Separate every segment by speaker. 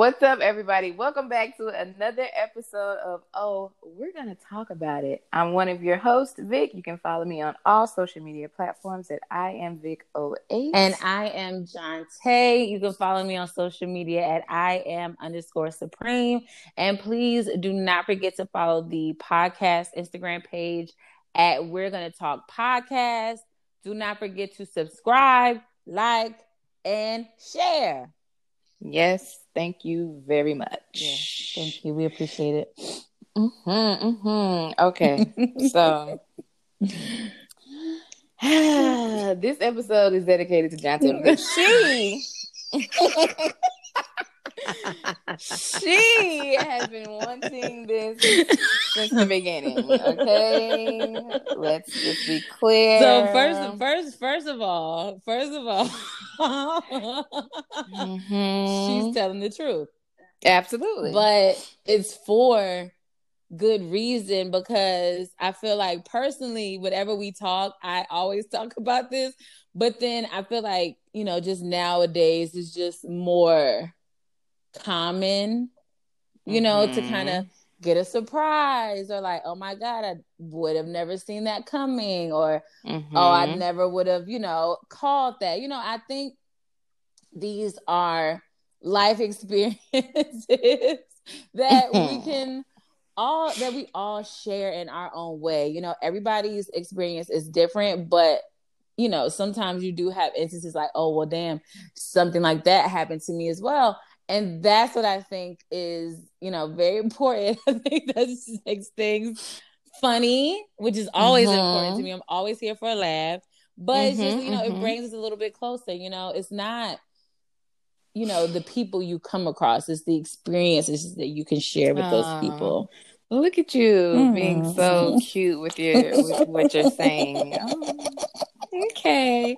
Speaker 1: What's up, everybody? Welcome back to another episode of Oh, We're Gonna Talk About It. I'm one of your hosts, Vic. You can follow me on all social media platforms at I am Vic 08.
Speaker 2: And I am John Tay. You can follow me on social media at I am underscore supreme. And please do not forget to follow the podcast Instagram page at We're Gonna Talk Podcast. Do not forget to subscribe, like, and share.
Speaker 1: Yes, thank you very much.
Speaker 2: Yes, thank you. We appreciate it.
Speaker 1: Mm-hmm, mm-hmm. Okay, so this episode is dedicated to John Taylor. She she has been wanting this since the beginning. Okay, let's just be clear.
Speaker 2: So first, first, first of all, first of all, mm-hmm. she's telling the truth.
Speaker 1: Absolutely,
Speaker 2: but it's for good reason because I feel like personally, whatever we talk, I always talk about this. But then I feel like, you know, just nowadays is just more common, you know, mm-hmm. to kind of get a surprise or like, oh my God, I would have never seen that coming, or mm-hmm. oh, I never would have, you know, called that. You know, I think these are life experiences that we mm-hmm. can all that we all share in our own way. You know, everybody's experience is different, but you know, sometimes you do have instances like, oh, well, damn, something like that happened to me as well and that's what I think is, you know, very important. I think that makes things funny, which is always mm-hmm. important to me. I'm always here for a laugh, but mm-hmm, it's just, mm-hmm, you know, mm-hmm. it brings us a little bit closer. You know, it's not, you know, the people you come across; it's the experiences that you can share with those people.
Speaker 1: Look at you being so cute with your with what you're saying. Oh, okay.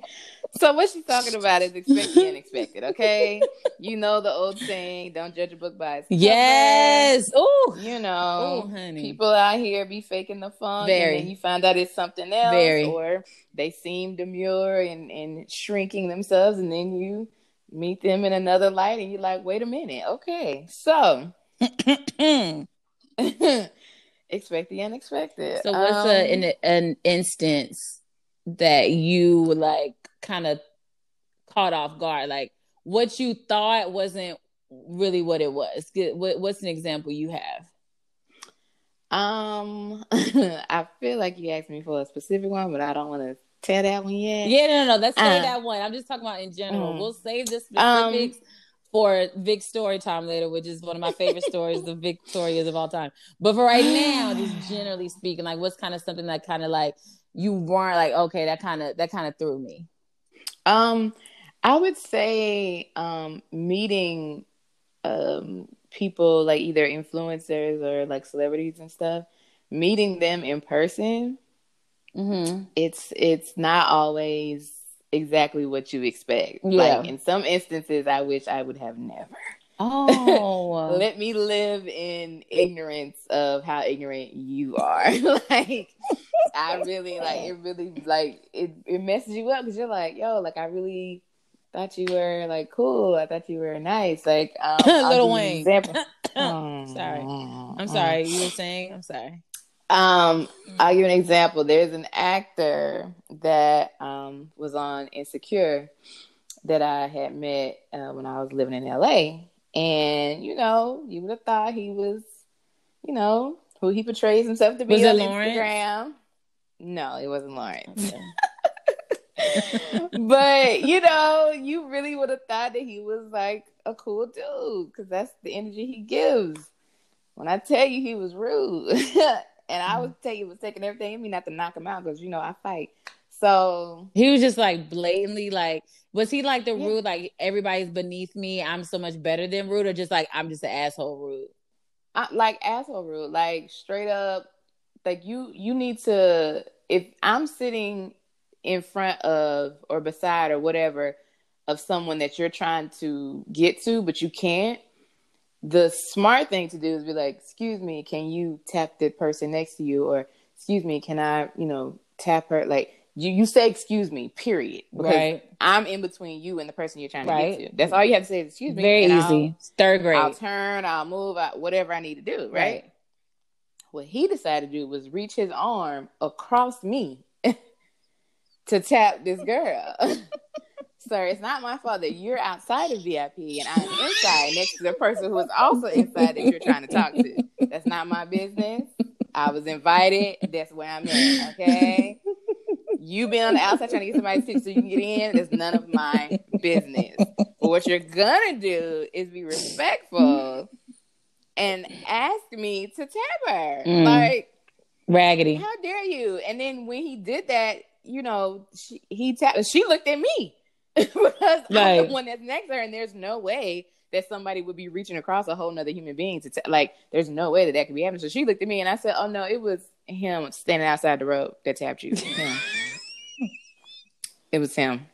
Speaker 1: So what she's talking about is expect the unexpected, okay? you know the old saying, don't judge a book by its cover.
Speaker 2: Yes. Oh,
Speaker 1: you know, Ooh, honey. people out here be faking the fun, Very. and then you find out it's something else, Very. or they seem demure and, and shrinking themselves, and then you meet them in another light, and you're like, wait a minute, okay, so. expect the unexpected.
Speaker 2: So, what's um, a, an, an instance that you like kind of caught off guard? Like what you thought wasn't really what it was. What's an example you have?
Speaker 1: Um, I feel like you asked me for a specific one, but I don't want to tell that one yet.
Speaker 2: Yeah, no, no, no. Let's say uh, that one. I'm just talking about in general. Mm. We'll save the um, specifics um, for Vic's story time later, which is one of my favorite stories, the Victorias of all time. But for right now, just generally speaking, like what's kind of something that kind of like you weren't like, okay, that kind of that kind of threw me.
Speaker 1: Um, I would say um meeting um people like either influencers or like celebrities and stuff, meeting them in person. Mm-hmm. It's it's not always exactly what you expect. Yeah. Like in some instances, I wish I would have never. Oh, let me live in ignorance of how ignorant you are. like, I really like it. Really like it. It messes you up because you're like, yo, like I really thought you were like cool. I thought you were nice. Like, um,
Speaker 2: Lil Wayne. Example. sorry, I'm sorry. You were saying. I'm sorry.
Speaker 1: Um, I'll give an example. There's an actor that um, was on Insecure that I had met uh, when I was living in LA. And, you know, you would have thought he was, you know, who he portrays himself to be was on Instagram. No, it wasn't Lawrence. But, you know, you really would have thought that he was like a cool dude because that's the energy he gives. When I tell you he was rude, and I would mm-hmm. tell you, was taking everything in me not to knock him out because you know I fight. So
Speaker 2: he was just like blatantly like, was he like the yeah. rude, like everybody's beneath me, I'm so much better than rude, or just like I'm just an asshole rude?
Speaker 1: I, like asshole rude, like straight up, like you you need to if I'm sitting in front of or beside or whatever of someone that you're trying to get to, but you can't the smart thing to do is be like, excuse me, can you tap the person next to you? Or excuse me, can I, you know, tap her? Like You you say excuse me, period. Because
Speaker 2: Right.
Speaker 1: I'm in between you and the person you're trying to
Speaker 2: Right.
Speaker 1: get to. That's all you have to say is excuse me.
Speaker 2: Very easy. Third grade.
Speaker 1: I'll, I'll turn, I'll move, I, whatever I need to do, right?
Speaker 2: Right.
Speaker 1: What he decided to do was reach his arm across me to tap this girl. Sir, it's not my fault that you're outside of VIP and I'm inside next to the person who is also inside that you're trying to talk to. That's not my business. I was invited. That's where I'm at. Okay. You been on the outside trying to get somebody to so you can get in. That's none of my business. But what you're gonna do is be respectful and ask me to tap her.
Speaker 2: Mm.
Speaker 1: Like,
Speaker 2: Raggedy.
Speaker 1: how dare you? And then when he did that, you know, she, he tapped. She looked at me because I'm the one that's next to her, and there's no way that somebody would be reaching across a whole nother human being to ta- like. There's no way that that could be happening. So she looked at me, and I said, "Oh no, it was him standing outside the road that tapped you. It was him."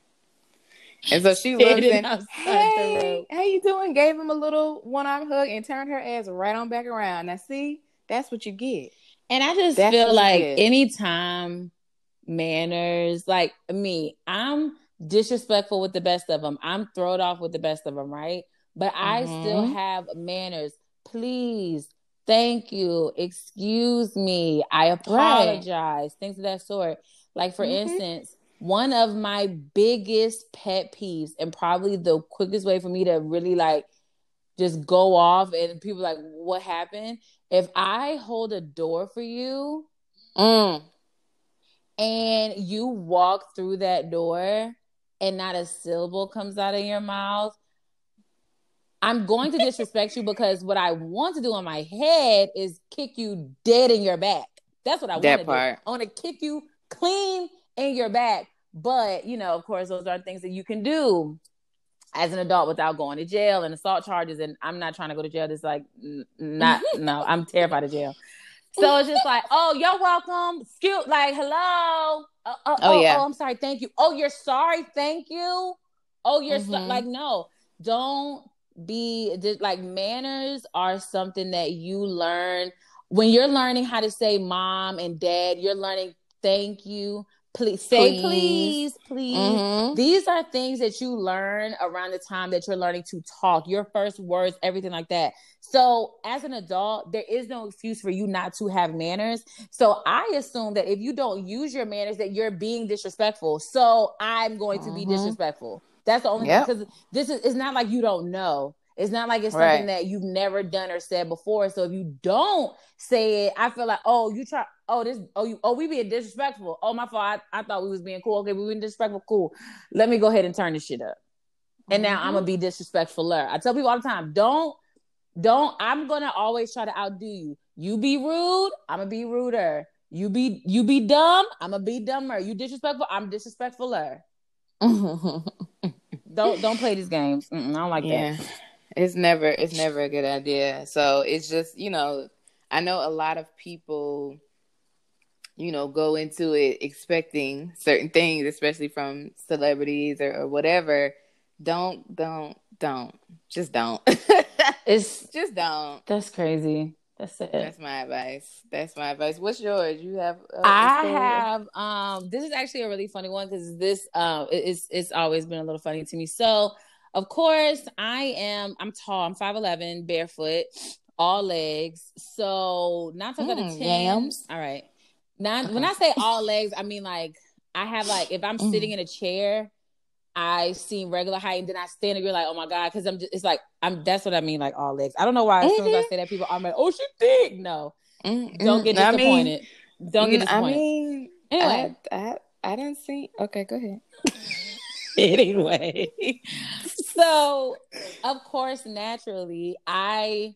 Speaker 1: And so she
Speaker 2: Standing
Speaker 1: and hey, how you doing? Gave him a little one arm hug and turned her ass right on back around. Now see, that's what you get.
Speaker 2: And I just
Speaker 1: That's
Speaker 2: feel like anytime manners, like me, I'm disrespectful with the best of them. I'm thrown off with the best of them, right? But I still
Speaker 1: Mhm.
Speaker 2: have manners. Please, thank you, excuse me, I apologize, things of that sort. Like, for
Speaker 1: Mhm.
Speaker 2: instance, one of my biggest pet peeves, and probably the quickest way for me to really like just go off and people like, what happened? If I hold a door for you
Speaker 1: Mm.
Speaker 2: and you walk through that door and not a syllable comes out of your mouth, I'm going to disrespect you because what I want to do in my head is kick you dead in your back. That's what I want to do. I want to kick you clean in your back. But, you know, of course, those are things that you can do as an adult without going to jail and assault charges. And I'm not trying to go to jail. It's like, n- not, no, I'm terrified of jail. So it's just like, oh, you're welcome. Excuse, like, hello. Uh, uh,
Speaker 1: Oh, yeah.
Speaker 2: Oh, I'm sorry. Thank you. Oh, you're sorry. Thank you. Oh, you're so,
Speaker 1: Mhm.
Speaker 2: like, no, don't be just like manners are something that you learn when you're learning how to say mom and dad. You're learning thank you. Please say
Speaker 1: Please.
Speaker 2: please, please.
Speaker 1: Mhm.
Speaker 2: These are things that you learn around the time that you're learning to talk, your first words, everything like that. So, as an adult, there is no excuse for you not to have manners. So, I assume that if you don't use your manners, that you're being disrespectful. So, I'm going to be
Speaker 1: Mhm.
Speaker 2: disrespectful. That's the only
Speaker 1: Yep.
Speaker 2: because this is it's not like you don't know. It's not like it's something
Speaker 1: Right.
Speaker 2: that you've never done or said before. So if you don't say it, I feel like, oh, you try, oh, this, oh, you, oh, we being disrespectful. Oh, my fault. I, I thought we was being cool. Okay, we being disrespectful. Cool. Let me go ahead and turn this shit up. And now I'm gonna mm-hmm. be disrespectfuler. I tell people all the time, don't, don't. I'm gonna always try to outdo you. You be rude, I'm gonna be ruder. You be, you be dumb, I'm gonna be dumber. You disrespectful, I'm disrespectfuler. Don't, don't play these games. Mm-mm, I don't like
Speaker 1: yeah,
Speaker 2: that.
Speaker 1: It's never it's never a good idea. So it's just you know, I know a lot of people, you know, go into it expecting certain things, especially from celebrities or, or whatever. Don't don't don't just don't.
Speaker 2: It's
Speaker 1: just don't.
Speaker 2: That's crazy. That's it.
Speaker 1: That's my advice. That's my advice. What's yours? You have? Uh,
Speaker 2: I have um this is actually a really funny one because this um it- it's it's always been a little funny to me. So of course I am I'm tall, I'm 5'11, barefoot, all legs. So not talking about
Speaker 1: Mm,
Speaker 2: the 10.
Speaker 1: yams.
Speaker 2: All right. Not
Speaker 1: Okay.
Speaker 2: when I say all legs, I mean like I have like if I'm
Speaker 1: Mm.
Speaker 2: sitting in a chair, I seem regular height, and then I stand and you're like, oh my god, because I'm just it's like I'm that's what I mean, like all legs. I don't know why as soon as I
Speaker 1: Mhm.
Speaker 2: say that, people are like, oh she thick. No,
Speaker 1: Mm,
Speaker 2: don't
Speaker 1: mm,
Speaker 2: get
Speaker 1: I mean,
Speaker 2: disappointed. don't get
Speaker 1: mm,
Speaker 2: disappointed.
Speaker 1: I mean,
Speaker 2: Anyway.
Speaker 1: I, I I didn't see. Okay, go ahead.
Speaker 2: anyway. so, of course, naturally, I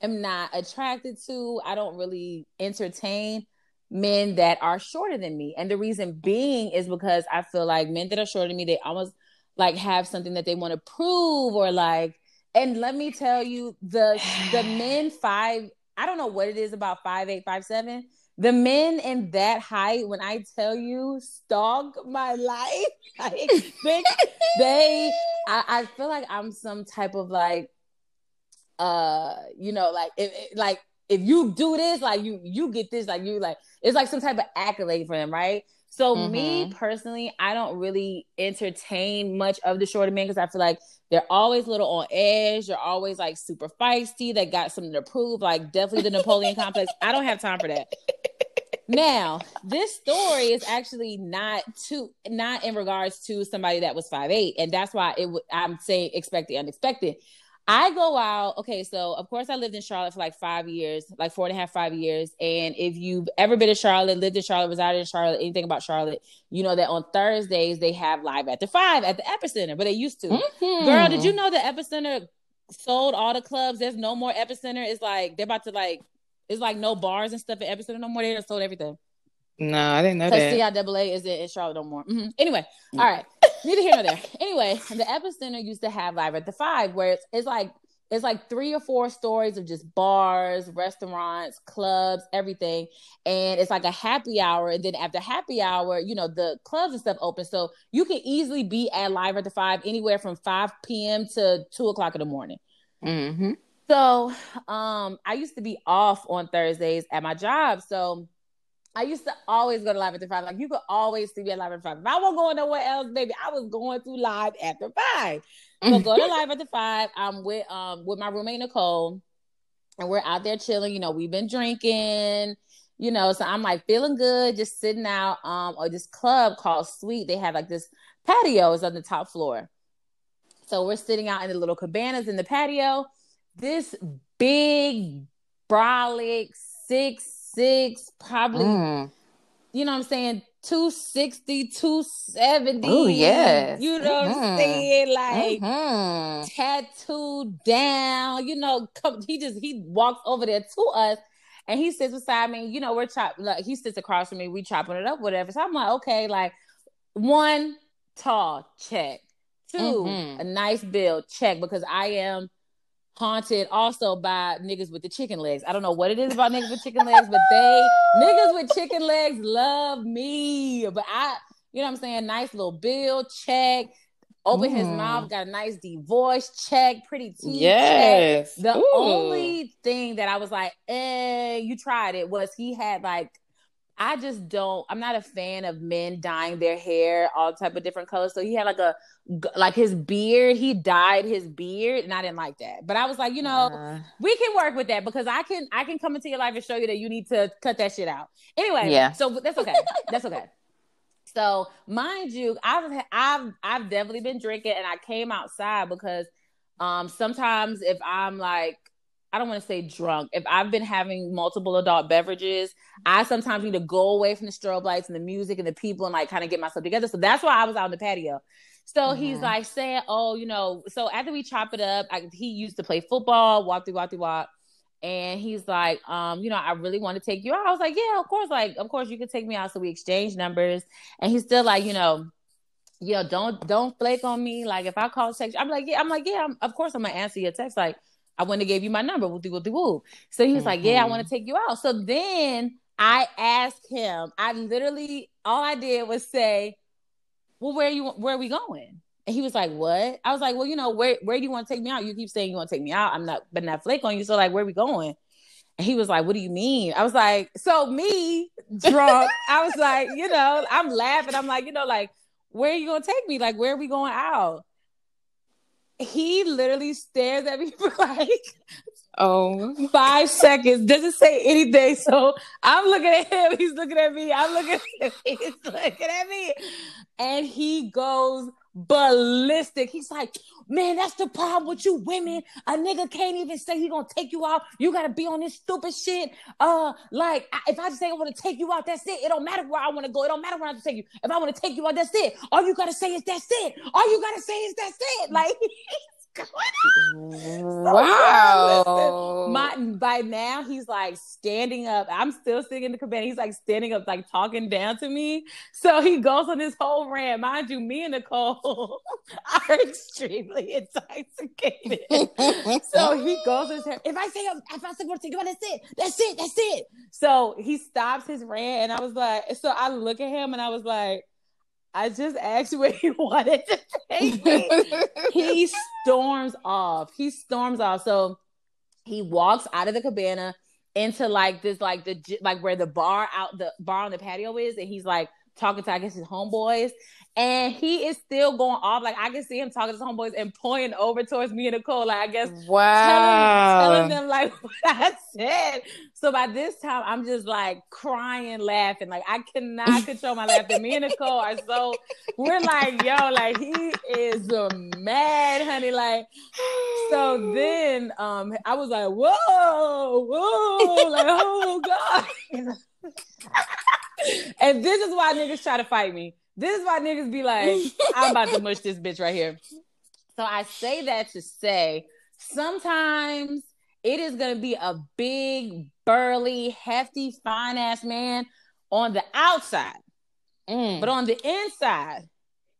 Speaker 2: am not attracted to, I don't really entertain men that are shorter than me. And the reason being is because I feel like men that are shorter than me, they almost like have something that they want to prove or like and let me tell you the the men five I don't know what it is about five eight five seven the men in that height, when I tell you, stalk my life, I expect they. I, I feel like I'm some type of like, uh, you know, like if- like if you do this, like you you get this, like you like it's like some type of accolade for them, right? So mm-hmm. me personally, I don't really entertain much of the shorter men because I feel like they're always a little on edge. They're always like super feisty. They got something to prove. Like definitely the Napoleon complex. I don't have time for that. Now, this story is actually not to not in regards to somebody that was five eight, and that's why it. W- I'm saying expect the unexpected. I go out. Okay, so of course I lived in Charlotte for like five years, like four and a half, five years. And if you've ever been to Charlotte, lived in Charlotte, resided in Charlotte, anything about Charlotte, you know that on Thursdays they have live after five at the Epicenter, but they used to. Mm-hmm. Girl, did you know the Epicenter sold all the clubs? There's no more Epicenter. It's like they're about to like, it's like no bars and stuff at Epicenter no more. They just sold everything.
Speaker 1: No, I didn't know that.
Speaker 2: CIAA is in Charlotte no more. Mm-hmm. Anyway, mm. all right. Neither here nor there. Anyway, the epicenter used to have live at the five, where it's, it's like it's like three or four stories of just bars, restaurants, clubs, everything. And it's like a happy hour. And then after happy hour, you know, the clubs and stuff open. So you can easily be at live at the five anywhere from 5 p.m. to two o'clock in the morning. Mm-hmm. So um I used to be off on Thursdays at my job. So I used to always go to live after five. Like you could always see me at live after five. If I wasn't going nowhere else, baby, I was going to live after five. So go to live after five. I'm with um with my roommate Nicole, and we're out there chilling. You know, we've been drinking. You know, so I'm like feeling good, just sitting out um or this club called Suite. They have like this patio is on the top floor. So we're sitting out in the little cabanas in the patio. This big brolic six six, probably, mm. you know what I'm saying? 260, 270.
Speaker 1: Oh, yes.
Speaker 2: You know mm-hmm. what I'm mm-hmm. saying? Like mm-hmm. tattooed down, you know, come, he just, he walks over there to us and he sits beside me. You know, we're chopping, like, he sits across from me. We chopping it up, whatever. So I'm like, okay, like, one, tall, check. 2 mm-hmm. a nice build, check, because I am haunted also by niggas with the chicken legs. I don't know what it is about niggas with chicken legs, but they niggas with chicken legs love me. But I, you know what I'm saying? Nice little bill check. Open mm. his mouth, got a nice deep voice check, pretty teeth. Yes. Check. The Ooh. only thing that I was like, eh, you tried it was he had like I just don't. I'm not a fan of men dyeing their hair all type of different colors. So he had like a like his beard. He dyed his beard, and I didn't like that. But I was like, you know, uh, we can work with that because I can I can come into your life and show you that you need to cut that shit out. Anyway, yeah. So that's okay. that's okay. So mind you, I've I've I've definitely been drinking, and I came outside because um sometimes if I'm like I don't want to say drunk. If I've been having multiple adult beverages, I sometimes need to go away from the strobe lights and the music and the people and like kind of get myself together. So that's why I was out on the patio. So mm-hmm. he's like saying, "Oh, you know." So after we chop it up, I, he used to play football, walk through, walk through, walk. And he's like, um, you know, I really want to take you out. I was like, yeah, of course, like, of course, you can take me out. So we exchange numbers, and he's still like, you know, yo, don't don't flake on me. Like if I call text, I'm like, yeah, I'm like, yeah, I'm, of course I'm gonna answer your text. Like I wouldn't have gave you my number. Woo woo woo. So he was mm-hmm. like, Yeah, I want to take you out. So then I asked him, I literally all I did was say, Well, where you where are we going? And he was like, What? I was like, Well, you know, where where do you want to take me out? You keep saying you want to take me out. I'm not but not flake on you. So like where are we going? And he was like, What do you mean? I was like, So me drunk, I was like, you know, I'm laughing. I'm like, you know, like, where are you gonna take me? Like, where are we going out? He literally stares at me for like oh. five seconds. Doesn't say anything. So i'm looking at him. He's looking at me. I'm looking at him. He's looking at me. And he goes ballistic. He's like man that's the problem with you women. A nigga can't even say he gonna take you out. You gotta be on this stupid shit. Uh like if i just say i want to take you out that's it. It don't matter where i want to go. It don't matter where i have to take you. If i want to take you out that's it. All you gotta say is that's it. All you gotta say is that's it. Like wow. My by now he's like standing up. I'm still sitting in the cabana. He's like standing up, like talking down to me. So he goes on this whole rant. Mind you, me and Nicole are extremely intoxicated. so he goes his hair. If I say if I say what to that's it. That's it. That's it. So he stops his rant, and I was like, so I look at him and I was like I just asked where he wanted to take me. he storms off. He storms off. So he walks out of the cabana into like this, like the like where the bar out the bar on the patio is, and he's like talking to I guess his homeboys, and he is still going off. Like I can see him talking to his homeboys and pointing over towards me and Nicole. Like I guess
Speaker 1: wow,
Speaker 2: telling, telling them like what I said. So by this time, I'm just like crying, laughing. Like I cannot control my laughter. Me and Nicole are so we're like, yo, like he is mad, honey. Like so then um I was like, whoa, whoa, like oh god. and this is why niggas try to fight me. This is why niggas be like, I'm about to mush this bitch right here. So I say that to say sometimes it is going to be a big, burly, hefty, fine ass man on the outside. Mm. But on the inside,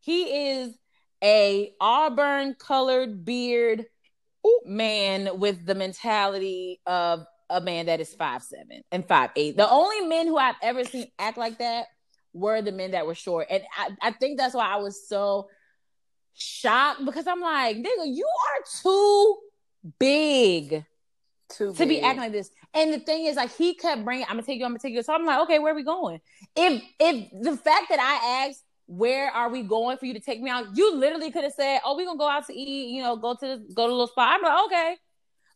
Speaker 2: he is a auburn colored beard man with the mentality of a man that is five seven and five eight. The only men who I've ever seen act like that were the men that were short. And I, I think that's why I was so shocked because I'm like, nigga, you are too big too to big. be acting like this. And the thing is, like, he kept bringing, I'm gonna take you, I'm gonna take you. So I'm like, okay, where are we going? If if the fact that I asked, where are we going for you to take me out? You literally could have said, oh, we gonna go out to eat, you know, go to the, go to a little spot. I'm like, okay.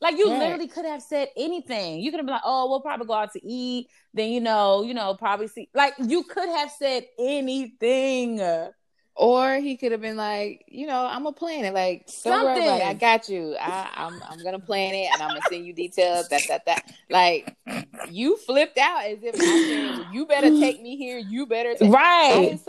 Speaker 2: Like you literally could have said anything. You could have been like, "Oh, we'll probably go out to eat." Then you know, you know, probably see. Like you could have said anything.
Speaker 1: Or he could have been like, you know, I'm gonna plan it. Like, don't worry about it. I got you. I, I'm, I'm gonna plan it, and I'm gonna send you details. That that that. Like, you flipped out as if I said, "You better take me here. You better." Take-.
Speaker 2: Right.
Speaker 1: I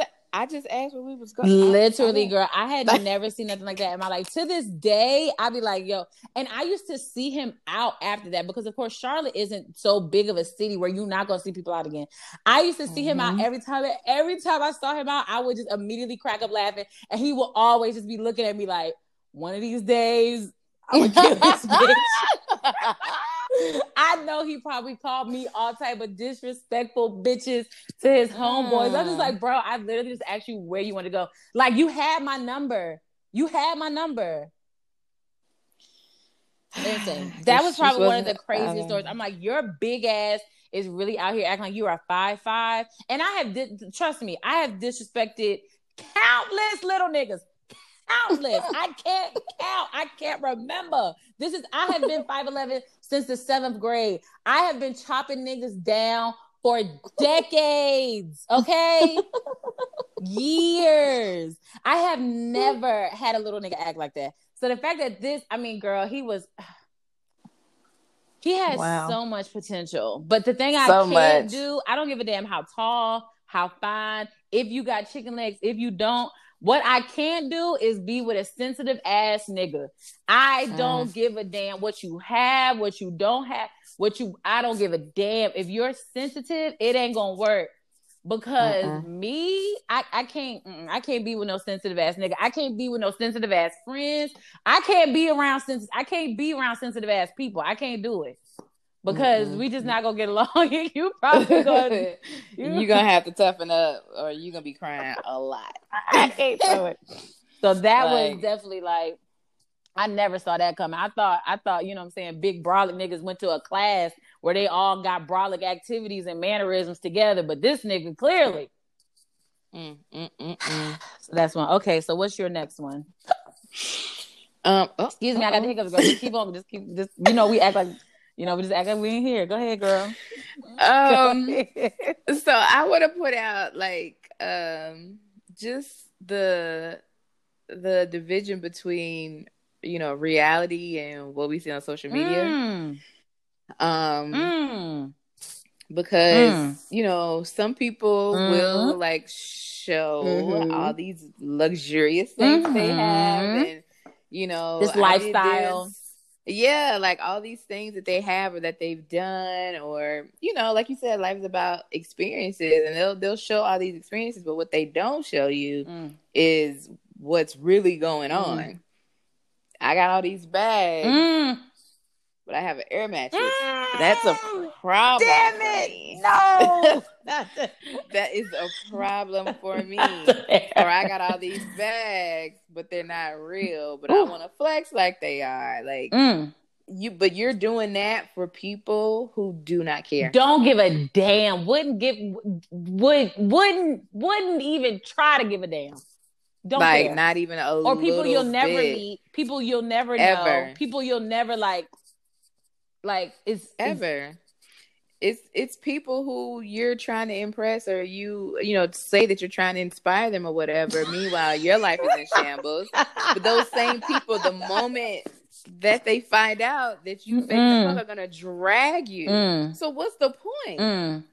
Speaker 1: just asked where we was going.
Speaker 2: Literally, I, I girl, I had never seen nothing like that in my life. To this day, I'd be like, yo, and I used to see him out after that because, of course, Charlotte isn't so big of a city where you're not gonna see people out again. I used to see mm-hmm. him out mm-hmm. every time. Every time I saw him out, I would just immediately crack up laughing, and he would always just be looking at me like, one of these days, I'm gonna kill this bitch. I know he probably called me all type of disrespectful bitches to his homeboys. I'm just like, bro, I literally just asked you where you want to go. Like, you had my number. You had my number. Listen, that was probably one of the craziest stories. I'm like, your big ass is really out here acting like you are five five, and I have di- trust me, I have disrespected countless little niggas, countless. I can't count. I can't remember. This is I have been 5'11 since the seventh grade. I have been chopping niggas down for decades. Okay. Years. I have never had a little nigga act like that. So the fact that this, I mean, girl, he was he has wow. so much potential. But the thing I so can't much. do, I don't give a damn how tall, how fine, if you got chicken legs, if you don't. What I can't do is be with a sensitive ass nigga. I don't mm. give a damn what you have, what you don't have, what you I don't give a damn. If you're sensitive, it ain't gonna work. Because uh-uh. me, I, I can't I can't be with no sensitive ass nigga. I can't be with no sensitive ass friends. I can't be around sensitive I can't be around sensitive ass people. I can't do it because mm-hmm. we just not gonna get along. you probably gonna
Speaker 1: you are gonna have to toughen up, or you gonna be crying a lot.
Speaker 2: I hate it. So that like, was definitely like I never saw that coming. I thought I thought you know what I'm saying big brolic niggas went to a class where they all got brolic activities and mannerisms together, but this nigga clearly. Mm, mm, mm, mm. so that's one. Okay, so what's your next one? Um, oh, excuse me, uh-oh. I got the hiccups. Girl. Just keep on. Just keep. Just you know, we act like you know, we just act like we ain't here. Go ahead, girl.
Speaker 1: Um, so I would have put out like um just the the division between you know reality and what we see on social media. Mm. Um, mm. because mm. you know some people mm. will like show mm-hmm. all these luxurious things mm-hmm. they have and you know
Speaker 2: this lifestyle. This,
Speaker 1: yeah like all these things that they have or that they've done or you know like you said life is about experiences and they'll they'll show all these experiences but what they don't show you mm. is what's really going mm. on i got all these bags mm. but i have an air mattress that's a mm. Problem
Speaker 2: damn it no
Speaker 1: that is a problem for me or i got all these bags but they're not real. But Ooh. I want to flex like they are. Like, mm. you but you're doing that for people who do not care.
Speaker 2: Don't give a damn. Wouldn't give would wouldn't wouldn't even try to give a damn.
Speaker 1: Don't like care. not even a
Speaker 2: or people you'll never meet, people you'll never ever. know, people you'll never like. Like it's
Speaker 1: ever. It's, it's it's people who you're trying to impress or you you know say that you're trying to inspire them or whatever. Meanwhile, your life is in shambles. But those same people, the moment that they find out that you fake mm. the are gonna drag you. Mm. So what's the point? Mm.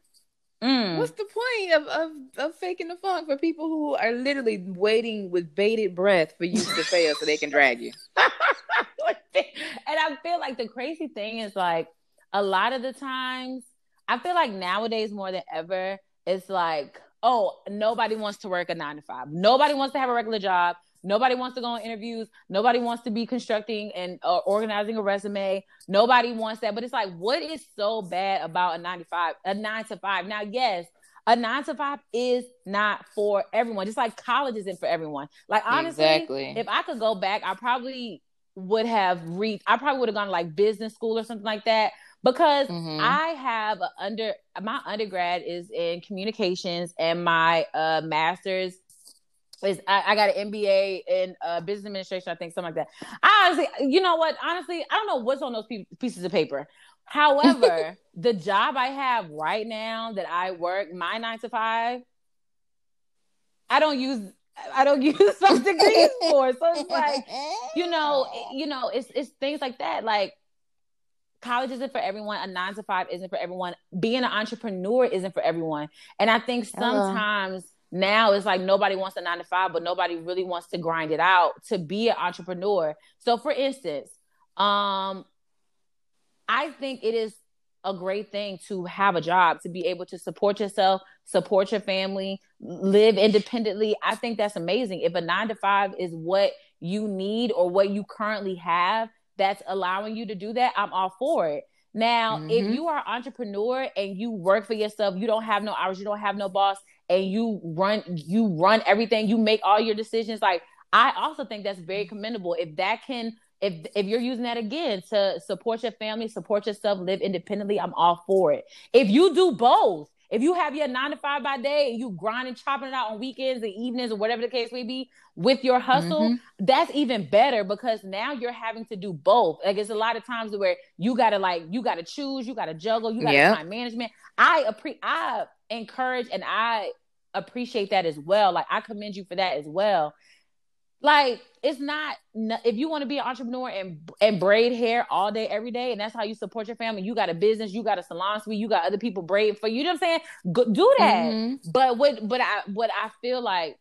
Speaker 1: Mm. What's the point of, of of faking the funk for people who are literally waiting with bated breath for you to fail so they can drag you?
Speaker 2: and I feel like the crazy thing is like a lot of the times I feel like nowadays more than ever it's like oh nobody wants to work a nine to five nobody wants to have a regular job Nobody wants to go on interviews. Nobody wants to be constructing and uh, organizing a resume. Nobody wants that. But it's like, what is so bad about a 95, a nine to five? Now, yes, a nine to five is not for everyone. Just like college isn't for everyone. Like honestly, exactly. if I could go back, I probably would have reached. I probably would have gone to like business school or something like that because mm-hmm. I have a under my undergrad is in communications and my uh, master's is I, I, got an MBA in uh, business administration, I think, something like that. I honestly, you know what? Honestly, I don't know what's on those pieces of paper. However, the job I have right now that I work, my nine to five, I don't use I don't use those degrees for. So it's like, you know, you know, it's it's things like that. Like college isn't for everyone. A nine to five isn't for everyone. Being an entrepreneur isn't for everyone. And I think sometimes. Now it's like nobody wants a nine to five, but nobody really wants to grind it out to be an entrepreneur. So, for instance, um, I think it is a great thing to have a job, to be able to support yourself, support your family, live independently. I think that's amazing. If a nine to five is what you need or what you currently have that's allowing you to do that, I'm all for it. Now, mm-hmm. if you are an entrepreneur and you work for yourself, you don't have no hours, you don't have no boss, and you run you run everything, you make all your decisions. Like I also think that's very commendable. If that can if if you're using that again to support your family, support yourself, live independently, I'm all for it. If you do both, if you have your nine to five by day and you grind and chopping it out on weekends and evenings or whatever the case may be with your hustle, mm-hmm. that's even better because now you're having to do both. Like it's a lot of times where you gotta like you gotta choose, you gotta juggle, you gotta yeah. time management. I appreciate I encourage and I appreciate that as well. Like I commend you for that as well. Like it's not if you want to be an entrepreneur and and braid hair all day every day and that's how you support your family. You got a business, you got a salon suite, you got other people braid for you. You know what I'm saying? Go, do that. Mm-hmm. But what but I what I feel like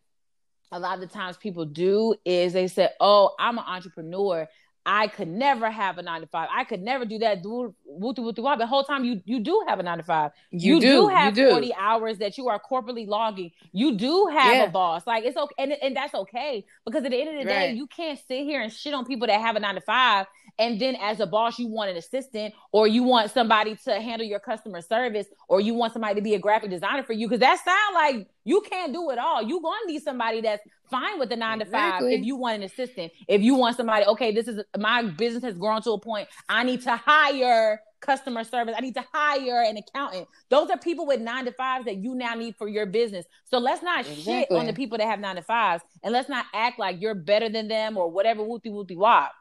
Speaker 2: a lot of the times people do is they say, "Oh, I'm an entrepreneur." I could never have a nine to five. I could never do that. Do wooty. The whole time you you do have a nine to five. You, you do, do, have you 40 hours that you are corporately logging. You do have yeah. a boss. Like it's okay. And, and that's okay. Because at the end of the right. day, you can't sit here and shit on people that have a nine to five. And then as a boss, you want an assistant or you want somebody to handle your customer service or you want somebody to be a graphic designer for you. Cause that sound like you can't do it all. You're gonna need somebody that's fine with the nine to five if you want an assistant. If you want somebody, okay, this is my business has grown to a point. I need to hire customer service. I need to hire an accountant. Those are people with nine to fives that you now need for your business. So let's not exactly. shit on the people that have nine to fives and let's not act like you're better than them or whatever whoopty whoopty wop.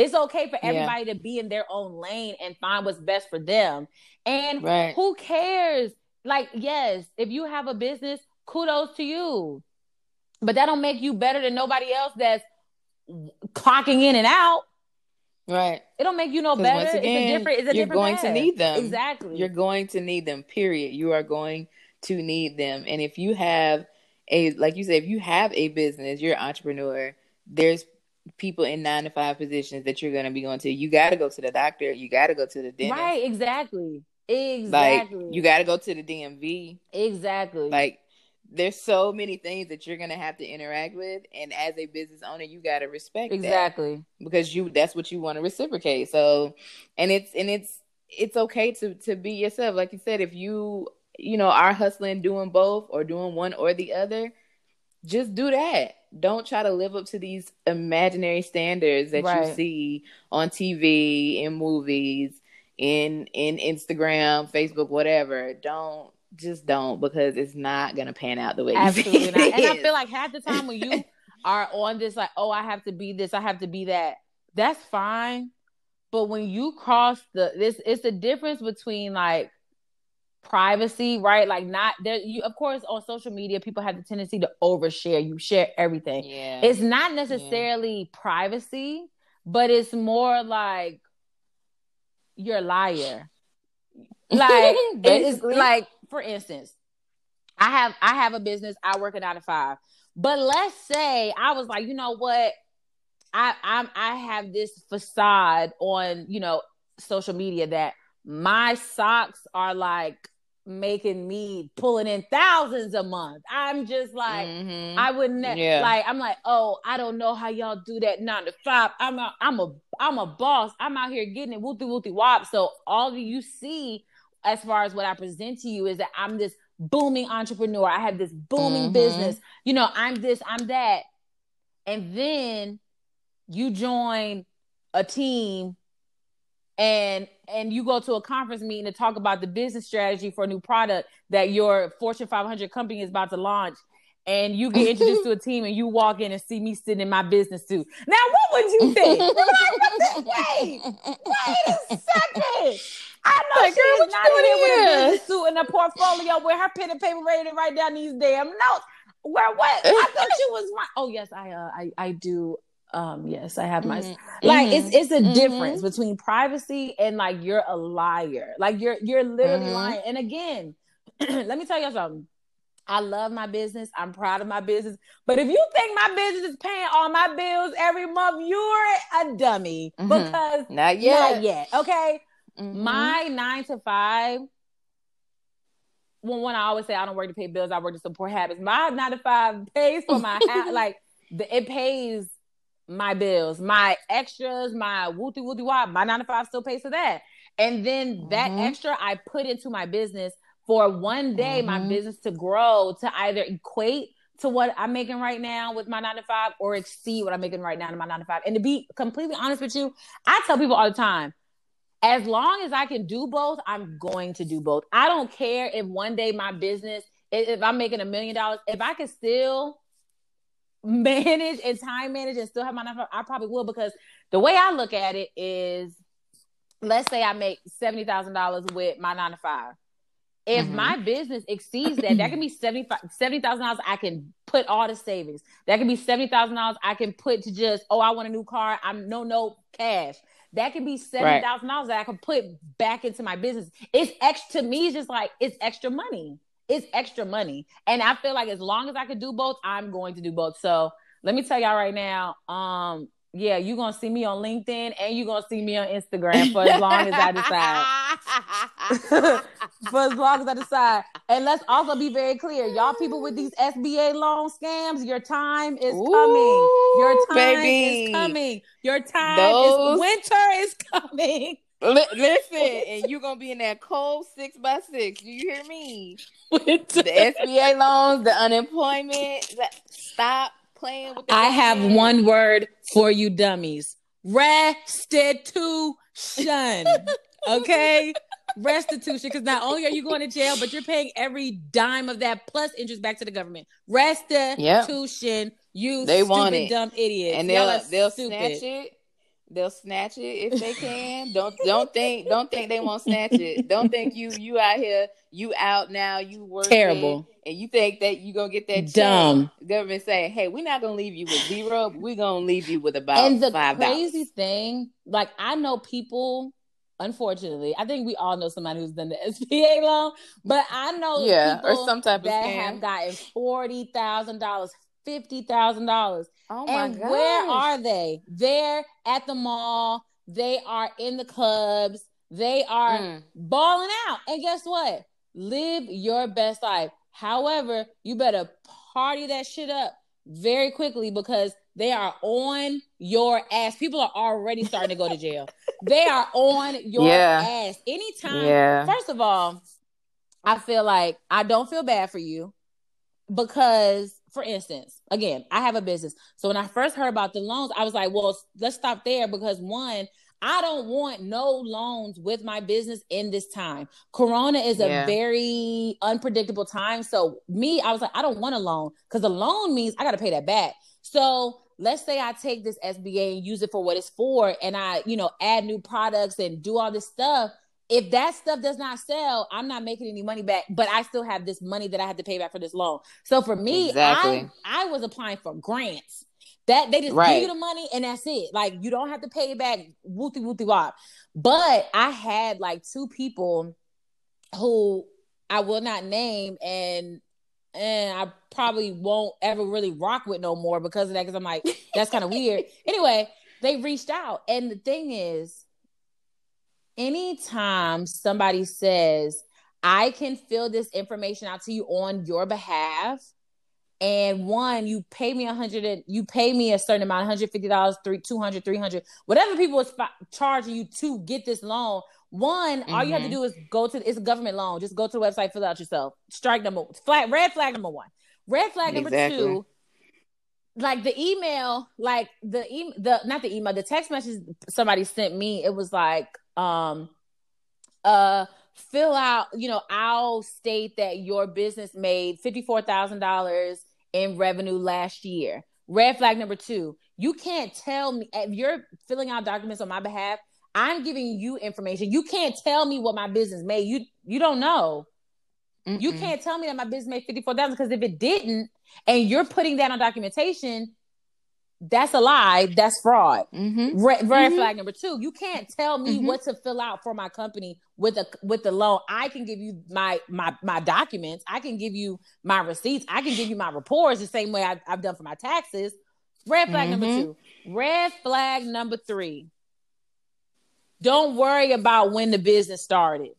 Speaker 2: It's okay for everybody yeah. to be in their own lane and find what's best for them. And right. who cares? Like, yes, if you have a business, kudos to you. But that don't make you better than nobody else that's clocking in and out.
Speaker 1: Right.
Speaker 2: It don't make you no better. Once again, it's a different. It's a
Speaker 1: you're
Speaker 2: different
Speaker 1: going
Speaker 2: path.
Speaker 1: to need them.
Speaker 2: Exactly.
Speaker 1: You're going to need them. Period. You are going to need them. And if you have a, like you said, if you have a business, you're an entrepreneur. There's people in nine to five positions that you're going to be going to. You got to go to the doctor. You got to go to the dentist.
Speaker 2: Right. Exactly. Exactly.
Speaker 1: Like you got to go to the DMV.
Speaker 2: Exactly.
Speaker 1: Like there's so many things that you're gonna have to interact with, and as a business owner, you gotta respect
Speaker 2: exactly
Speaker 1: because you that's what you want to reciprocate. So, and it's and it's it's okay to to be yourself. Like you said, if you you know are hustling, doing both or doing one or the other, just do that. Don't try to live up to these imaginary standards that right. you see on TV, in movies, in in Instagram, Facebook, whatever. Don't just don't because it's not gonna pan out the way absolutely not.
Speaker 2: And I feel like half the time when you are on this, like, oh, I have to be this, I have to be that. That's fine, but when you cross the this, it's the difference between like privacy, right? Like not there you of course on social media people have the tendency to overshare. You share everything. Yeah. It's not necessarily yeah. privacy, but it's more like you're a liar. Like it's like for instance, I have I have a business, I work a nine to five. But let's say I was like, you know what? I I'm I have this facade on, you know, social media that my socks are like making me pulling in thousands a month. I'm just like, mm-hmm. I would never yeah. like, I'm like, oh, I don't know how y'all do that nine to five. I'm a, I'm a, I'm a boss. I'm out here getting it wooty wooty wop. So all you see as far as what I present to you is that I'm this booming entrepreneur. I have this booming mm-hmm. business. You know, I'm this, I'm that. And then you join a team and and you go to a conference meeting to talk about the business strategy for a new product that your Fortune 500 company is about to launch, and you get introduced to a team, and you walk in and see me sitting in my business suit. Now, what would you think? wait, wait a second. I know like, she's not here with a business suit and a portfolio with her pen and paper ready to write down these damn notes. Where what? I thought you was my. Oh yes, I uh, I I do um yes i have my mm-hmm. like mm-hmm. it's it's a mm-hmm. difference between privacy and like you're a liar like you're you're literally mm-hmm. lying and again let me tell you something I love my business. I'm proud of my business. But if you think my business is paying all my bills every month, you're a dummy mm-hmm. because
Speaker 1: not yet.
Speaker 2: Not yet. Okay. Mm-hmm. My nine to five. When, when I always say I don't work to pay bills, I work to support habits. My nine to five pays for my ha- like the, it pays my bills, my extras, my wooty wooty wop, my nine to five still pays for that. And then mm-hmm. that extra I put into my business for one day, mm-hmm. my business to grow to either equate to what I'm making right now with my nine to five or exceed what I'm making right now in my nine to five. And to be completely honest with you, I tell people all the time, as long as I can do both, I'm going to do both. I don't care if one day my business, if I'm making a million dollars, if I can still manage and time manage and still have my nine I probably will because the way I look at it is let's say I make seventy thousand dollars with my nine to five. If mm-hmm. my business exceeds that, that can be $70,000 I can put all the savings. That can be $70,000 I can put to just, oh, I want a new car. I'm no, no cash. That can be $70,000 right. that I can put back into my business. It's extra to me, it's just like, it's extra money it's extra money. And I feel like as long as I can do both, I'm going to do both. So let me tell y'all right now, um, yeah, you're gonna see me on LinkedIn and you're gonna see me on Instagram for as long as I decide. for as long as I decide. And let's also be very clear, y'all people with these SBA loan scams, your time is Ooh, coming. Your time baby. is coming. Your time Those... is winter is coming.
Speaker 1: listen, and you're gonna be in that cold six by six. Do you hear me? the SBA loans, the unemployment. Stop playing with.
Speaker 2: I have one word for you, dummies: restitution. okay. Restitution, because not only are you going to jail, but you're paying every dime of that plus interest back to the government. Restitution, yep. you they stupid, want it. dumb idiots.
Speaker 1: And they'll they'll stupid. snatch it They'll snatch it if they can. don't don't think don't think they won't snatch it. Don't think you you out here you out now you work
Speaker 2: terrible
Speaker 1: and you think that you gonna get that
Speaker 2: dumb
Speaker 1: check. government saying hey we're not gonna leave you with zero we're gonna leave you with about
Speaker 2: and the
Speaker 1: $5.
Speaker 2: crazy thing like I know people unfortunately I think we all know somebody who's done the SBA loan but I know
Speaker 1: yeah or some type of
Speaker 2: that
Speaker 1: of
Speaker 2: have gotten forty thousand dollars fifty thousand dollars. Oh my and gosh. where are they? They're at the mall. They are in the clubs. They are mm. balling out. And guess what? Live your best life. However, you better party that shit up very quickly because they are on your ass. People are already starting to go to jail. they are on your yeah. ass. Anytime. Yeah. First of all, I feel like I don't feel bad for you because for instance, again, I have a business. So when I first heard about the loans, I was like, well, let's stop there because one, I don't want no loans with my business in this time. Corona is a yeah. very unpredictable time. So me, I was like, I don't want a loan because a loan means I got to pay that back. So let's say I take this SBA and use it for what it's for, and I, you know, add new products and do all this stuff. If that stuff does not sell, I'm not making any money back, but I still have this money that I have to pay back for this loan. So for me, exactly. I, I was applying for grants. That they just right. give you the money and that's it. Like you don't have to pay it back. Wooty wooty wop. But I had like two people who I will not name and and I probably won't ever really rock with no more because of that. Because I'm like, that's kind of weird. Anyway, they reached out, and the thing is, anytime somebody says, "I can fill this information out to you on your behalf," and one you pay me a hundred and you pay me a certain amount 150 dollars three 200 300 whatever people is charging you to get this loan one mm-hmm. all you have to mm-hmm. do is go to it's a government loan just go to the website fill out yourself strike number flag red flag number one red flag number exactly. two like the email like the e- the not the email the text message somebody sent me it was like um uh fill out you know i'll state that your business made $54000 in revenue last year. Red flag number two, you can't tell me if you're filling out documents on my behalf. I'm giving you information. You can't tell me what my business made. You you don't know. Mm-mm. You can't tell me that my business made fifty four thousand because if it didn't, and you're putting that on documentation, that's a lie. That's fraud. Mm-hmm. Red, red mm-hmm. flag number two. You can't tell me mm-hmm. what to fill out for my company with a with the loan. I can give you my my my documents. I can give you my receipts. I can give you my reports the same way I, have done for my taxes. Red flag number mm-hmm. two. Red flag number three. Don't worry about when the business started.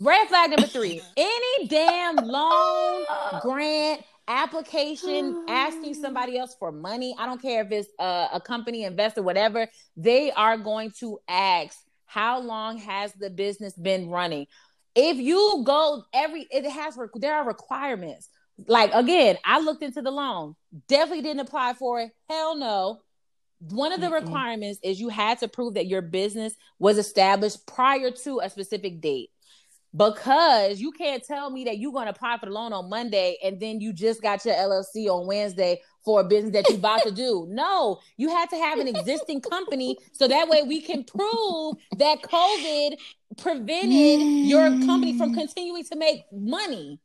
Speaker 2: Red flag number three. Any damn loan, grant, application asking oh. somebody else for money. I don't care if it's a, a, company investor whatever. They are going to ask how long has the business been running? If you go every it has there are requirements. Like again i looked into the loan. Definitely didn't apply for it. Hell no. One of the Mm-mm. requirements is you had to prove that your business was established prior to a specific date because you can't tell me that you're going to apply for the loan on Monday and then you just got your LLC on Wednesday for a business that you're about to do. No, you had to have an existing company so that way we can prove that COVID prevented mm. your company from continuing to make money.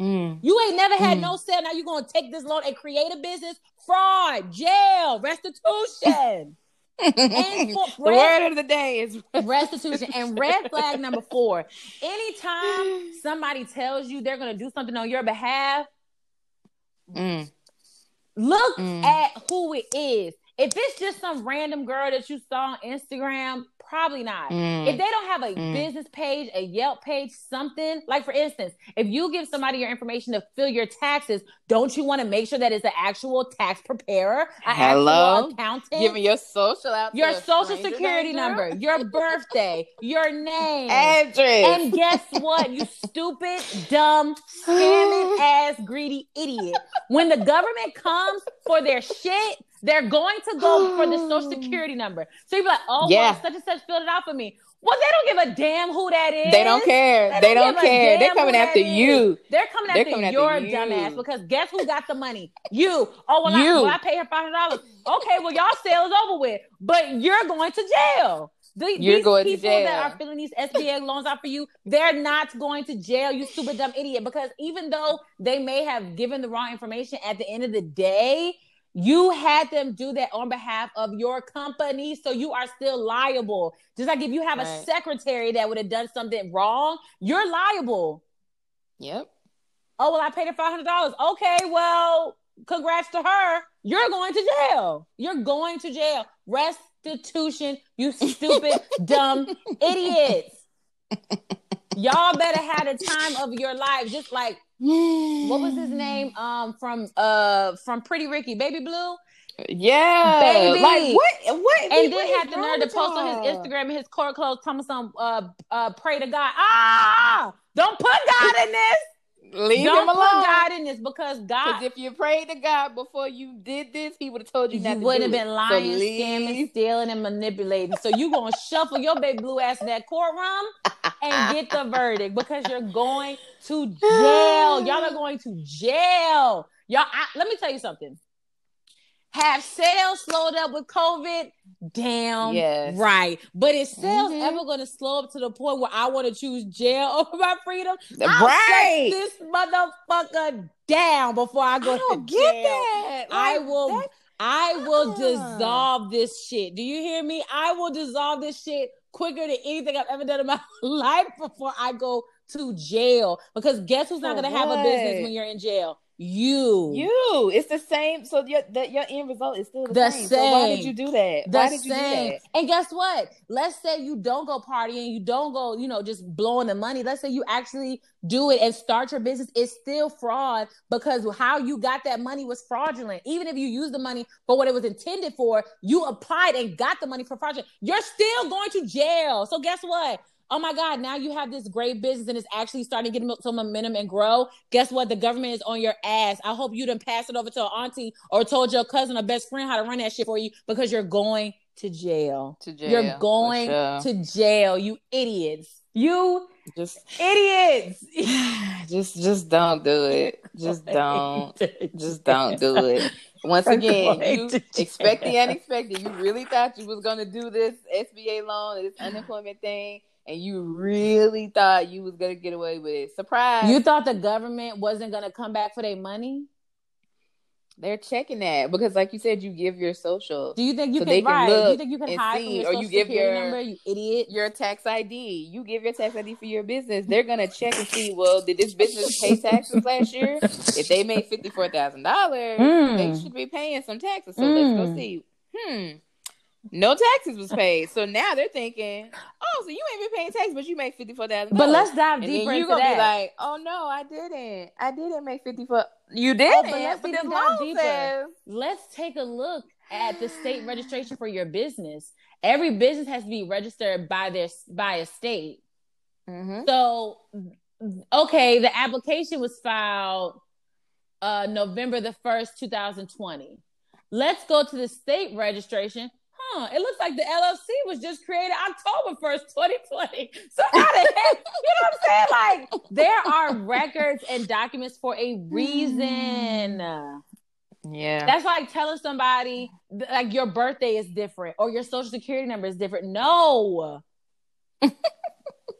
Speaker 2: Mm. You ain't never had mm. no sale. Now you're going to take this loan and create a business? Fraud, jail, restitution
Speaker 1: and for, the red, word of the day is
Speaker 2: restitution. And red flag number four: anytime somebody tells you they're going to do something on your behalf, mm. look mm. at who it is. If it's just some random girl that you saw on Instagram, Probably not. Mm. If they don't have a mm. business page, a Yelp page, something like, for instance, if you give somebody your information to fill your taxes, don't you want to make sure that it's an actual tax preparer, an Hello? accountant,
Speaker 1: giving your social out,
Speaker 2: your social security number, your birthday, your name,
Speaker 1: address,
Speaker 2: and guess what? You stupid, dumb, scamming ass, greedy idiot. When the government comes for their shit, they're going to go for the social security number. So you're like, oh, yeah. well, such and such filled it out for me. Well, they don't give a damn who that is.
Speaker 1: They don't care. They don't, they don't care. They're coming after you.
Speaker 2: They're coming They're after coming your after dumbass because guess who got the money? You. Oh, well, you. I, well, I pay her five hundred dollars. Okay, well, y'all sale is over with, but you're going to jail. The, You're these going people to jail. that are filling these SBA loans out for you, they're not going to jail, you stupid dumb idiot. Because even though they may have given the wrong information, at the end of the day, you had them do that on behalf of your company, so you are still liable. Just like if you have right. a secretary that would have done something wrong, you're liable.
Speaker 1: Yep.
Speaker 2: Oh well, I paid her five hundred dollars. Okay, well, congrats to her. You're going to jail. You're going to jail. Restitution. You stupid dumb idiots. Y'all better have the time of your life, just like what was his name? Um, from uh, from Pretty Ricky, Baby Blue.
Speaker 1: Yeah, baby. Like what? What?
Speaker 2: And then had the nerve to post on his Instagram and his court clothes, Thomas, uh, uh, pray to God. Ah, don't put God in this.
Speaker 1: Leave
Speaker 2: Don't
Speaker 1: him alone.
Speaker 2: put God in this because God.
Speaker 1: Because if you prayed to God before you did this, He would have told you, that You
Speaker 2: wouldn't have been lying,
Speaker 1: so
Speaker 2: scamming, stealing, and manipulating. So you gonna shuffle your baby blue ass in that courtroom and get the verdict because you're going to jail. Y'all are going to jail. Y'all, I, let me tell you something. Have sales slowed up with COVID? Damn,
Speaker 1: Yes.
Speaker 2: right. But is sales
Speaker 1: Mhm.
Speaker 2: ever going to slow up to the point where I want to choose jail over my freedom? I'll
Speaker 1: Right.
Speaker 2: this motherfucker down before I go
Speaker 1: I don't
Speaker 2: to
Speaker 1: get
Speaker 2: jail.
Speaker 1: that.
Speaker 2: I will
Speaker 1: that-
Speaker 2: I will
Speaker 1: Uh-uh.
Speaker 2: dissolve this shit. Do you hear me? I will dissolve this shit quicker than anything I've ever done in my life before I go to jail. Because guess who's not going to have a business when you're in jail? You.
Speaker 1: You. It's the same. So your that your end result is still the,
Speaker 2: The
Speaker 1: same. So why did you do that?
Speaker 2: The
Speaker 1: why did you
Speaker 2: same.
Speaker 1: do that?
Speaker 2: And guess what? Let's say you don't go partying, you don't go, you know, just blowing the money. Let's say you actually do it and start your business. It's still fraud because how you got that money was fraudulent. Even if you use the money for what it was intended for, you applied and got the money for fraudulent. You're still going to jail. So guess what? Oh my God, now you have this great business and it's actually starting to get some momentum and grow. Guess what? The government is on your ass. I hope you didn't pass it over to an auntie or told your cousin or best friend how to run that shit for you because you're going to jail.
Speaker 1: To jail.
Speaker 2: You're going
Speaker 1: sure.
Speaker 2: to jail, you idiots. You
Speaker 1: just
Speaker 2: idiots.
Speaker 1: just just don't do it. Just don't. Just don't do it. Once again, you expect the unexpected. You really thought you was gonna do this SBA loan, this unemployment thing, and you really thought you was gonna get away with it. Surprise!
Speaker 2: You thought the government wasn't gonna come back for their money?
Speaker 1: They're checking that because, like you said, you give your social,
Speaker 2: Do you think you
Speaker 1: So
Speaker 2: can,
Speaker 1: they can
Speaker 2: right? Do you think you can hide from
Speaker 1: see,
Speaker 2: your
Speaker 1: or
Speaker 2: social
Speaker 1: you give
Speaker 2: security
Speaker 1: your-
Speaker 2: number? You idiot.
Speaker 1: your tax ID. You give your tax ID for your business. They're gonna check and see. Well, did this business pay taxes last year? If they made fifty four thousand dollars,
Speaker 2: Mm.
Speaker 1: they should be paying some taxes. So let's go
Speaker 2: Mm.
Speaker 1: see. Hmm. No taxes was paid. So now they're thinking, oh, so you ain't been paying taxes, but you make fifty four thousand.
Speaker 2: But let's dive
Speaker 1: and
Speaker 2: deeper You're
Speaker 1: gonna
Speaker 2: that.
Speaker 1: be like, oh no, I didn't. I didn't make fifty four. You
Speaker 2: Oh,
Speaker 1: didn't.
Speaker 2: but let's
Speaker 1: but
Speaker 2: dive deeper.
Speaker 1: says.
Speaker 2: let's take a look at the state registration for your business. Every business has to be registered by their by a state.
Speaker 1: Mhm.
Speaker 2: So, okay, the application was filed uh, November the 1st, 2020. Let's go to the state registration. It looks like the LLC was just created October 1st, 2020. So, how the heck, you know what I'm saying? Like, there are records and documents for a reason.
Speaker 1: Yeah.
Speaker 2: That's like telling somebody like your birthday is different or your social security number is different. No.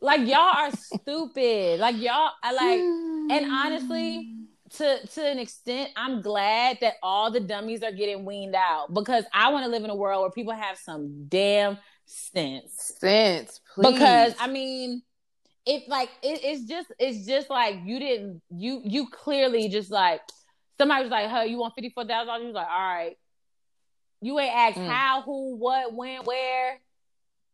Speaker 2: like y'all are stupid. Like y'all I like and honestly, to to an extent, I'm glad that all the dummies are getting weaned out because I want to live in a world where people have some damn sense.
Speaker 1: sense, please.
Speaker 2: Because I mean, it like it, it's just it's just like you didn't you you clearly just like somebody was like, "Huh, you want fifty four thousand dollars?" You was like, "All right." You ain't asked
Speaker 1: Mm.
Speaker 2: how, who, what, when, where,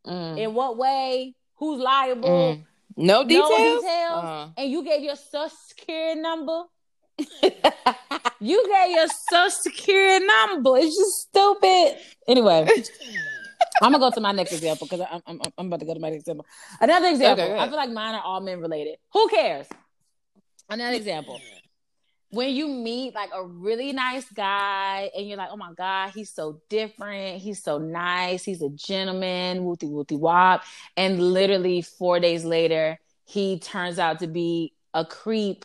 Speaker 1: Mm.
Speaker 2: in what way, who's liable,
Speaker 1: Mm. No details.
Speaker 2: no details,
Speaker 1: Uh.
Speaker 2: and you gave your social security number. You gave your social security number. It's just stupid. Anyway, I'm gonna go to my next example because I'm, I'm I'm about to go to my next example. Another example.
Speaker 1: Okay,
Speaker 2: I feel like mine are all men related. Who cares? Another example. When you meet like a really nice guy and you're like, oh my God, he's so different. He's so nice. He's a gentleman, wooty wooty wop. And literally four days later, he turns out to be a creep,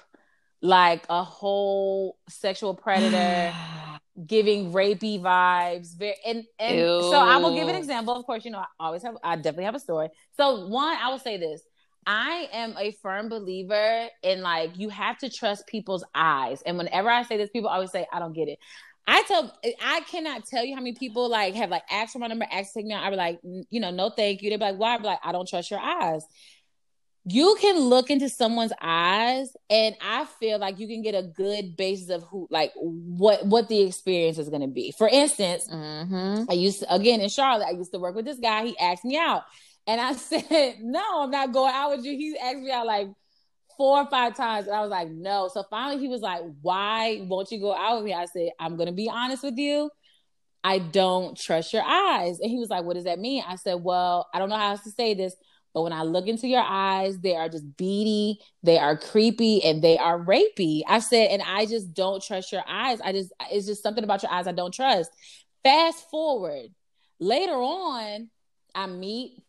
Speaker 2: like a whole sexual predator giving rapey vibes. Very and and so I will give an example. Of course, you know I always have. I definitely have a story. So one, I will say this. I am a firm believer in like you have to trust people's eyes. And whenever I say this, people always say, I don't get it. I tell I cannot tell you how many people like have like asked for my number, asked to take me out. I be like, you know, no thank you. They're like, why? I be like, I don't trust your eyes. You can look into someone's eyes, and I feel like you can get a good basis of who, like, what what the experience is going to be. For instance,
Speaker 1: Mm-hmm.
Speaker 2: I used to, again in Charlotte, I used to work with this guy. He asked me out. And I said, No, I'm not going out with you. He asked me out like four or five times. And I was like, No. So finally he was like, Why won't you go out with me? I said, I'm gonna be honest with you. I don't trust your eyes. And he was like, What does that mean? I said, Well, I don't know how else to say this, But when I look into your eyes, they are just beady, they are creepy, and they are rapey. I said, and I just don't trust your eyes. I just, it's just something about your eyes I don't trust. Fast forward, later on, I meet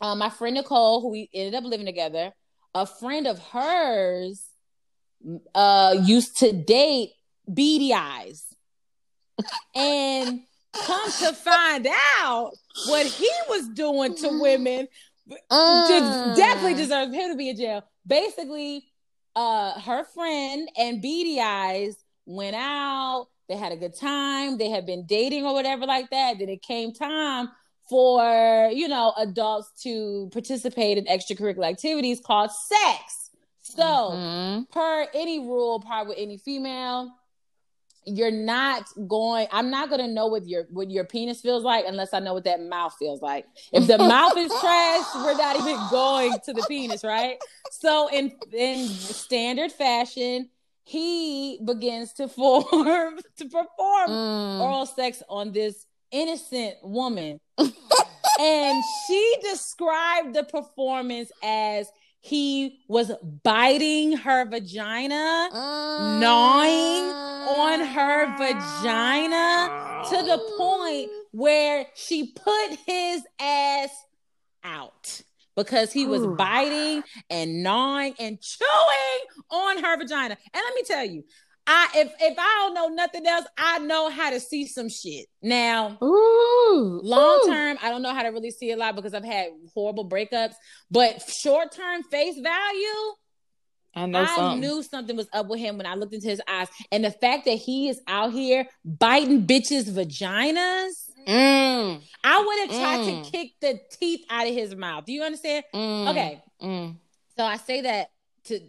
Speaker 2: uh, my friend Nicole, who we ended up living together. A friend of hers uh, used to date beady eyes. and come to find out what he was doing to women uh. definitely deserves him to be in jail. Basically, uh, her friend and Beady Eyes went out. They had a good time. They had been dating or whatever like that. Then it came time for you know adults to participate in extracurricular activities called sex. So, mm-hmm. per any rule, probably any female, you're not going i'm not going to know what your what your penis feels like unless i know what that mouth feels like. If the mouth is trash we're not even going to the penis right? So in in standard fashion he begins to form to perform mm. oral sex on this innocent woman. And she described the performance as he was biting her vagina, uh, gnawing on her vagina to the point where she put his ass out because he was Ooh. biting and gnawing and chewing on her vagina. And let me tell you, I if if I don't know nothing else, I know how to see some shit. Now, ooh, long term, I don't know how to really see a lot because I've had horrible breakups. But short term, face value, I know. I something. knew something was up with him when I looked into his eyes, and the fact that he is out here biting bitches' vaginas. Mm. I would have tried mm. to kick the teeth out of his mouth. Do you understand? Mm. Okay. Mm. So I say that to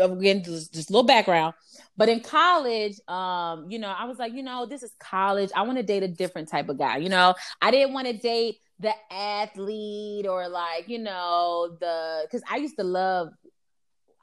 Speaker 2: again just, just a little background. But in college, um, you know, I was like, you know, this is college. I want to date a different type of guy. You know, I didn't want to date the athlete or like, you know, the because I used to love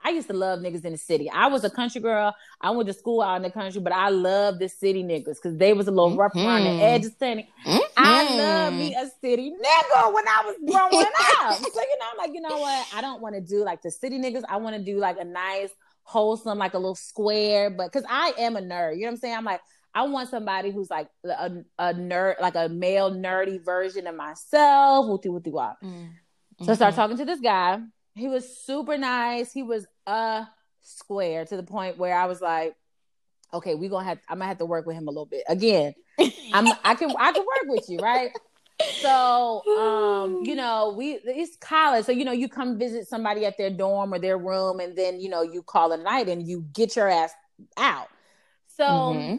Speaker 2: I used to love niggas in the city. I was a country girl. I went to school out in the country, but I love the city niggas because they was a little rough mm-hmm. around the mm-hmm. edges. Mm-hmm. I love me a city nigga when I was growing up. So you know, I'm like, you know what? I don't want to do like the city niggas. I want to do like a nice wholesome, like a little square, but because I am a nerd, you know what I'm saying? I'm like, I want somebody who's like a, a nerd, like a male nerdy version of myself. Wooty wooty wop. Mm-hmm. So I started talking to this guy. He was super nice. He was a square to the point where I was like, okay, we're gonna have I'm gonna have to work with him a little bit. Again, I'm I can I can work with you, right? so um you know we it's college so you know you come visit somebody at their dorm or their room and then you know you call a night and you get your ass out so mm-hmm.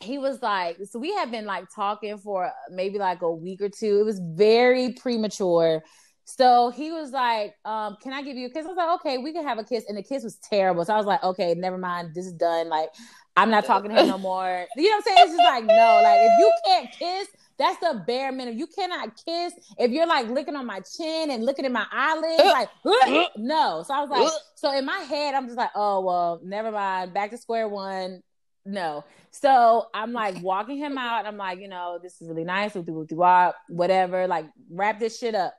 Speaker 2: he was like so we have been like talking for maybe like a week or two it was very premature so he was like, um, can I give you a kiss? I was like, okay, we can have a kiss. And the kiss was terrible. So I was like, okay, never mind. This is done. Like, I'm not talking to him no more. You know what I'm saying? It's just like, no, like if you can't kiss, that's the bare minimum. You cannot kiss if you're like licking on my chin and looking at my eyelids. Uh, like, uh, no. So I was like, uh. so in my head, I'm just like, oh well, never mind. Back to square one. No. So I'm like walking him out. I'm like, you know, this is really nice. Whatever. Like, wrap this shit up.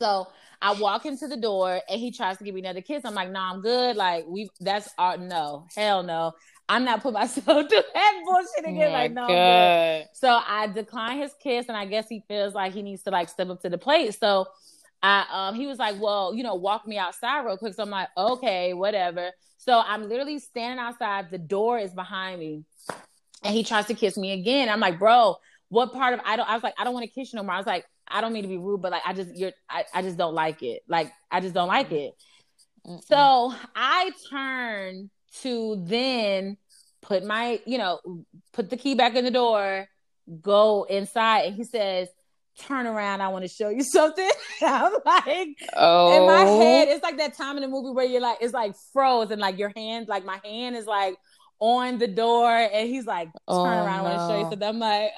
Speaker 2: So I walk into the door and he tries to give me another kiss. I'm like, no, nah, I'm good. Like we that's our no, hell no. I'm not putting myself through that bullshit again. Oh like, no. So I decline his kiss, and I guess he feels like he needs to like step up to the plate. So I um he was like, Well, you know, walk me outside real quick. So I'm like, okay, whatever. So I'm literally standing outside, the door is behind me, and he tries to kiss me again. I'm like, bro, what part of I don't I was like, I don't want to kiss you no more. I was like, I don't mean to be rude, but like I just you're I, I just don't like it. Like I just don't like it. Mm-mm. So I turn to then put my, you know, put the key back in the door, go inside, and he says, turn around, I want to show you something. I'm like, oh. in my oh. head, it's like that time in the movie where you're like, it's like froze and like your hand, like my hand is like on the door and he's like, turn oh, around, no. I want to show you something. I'm like,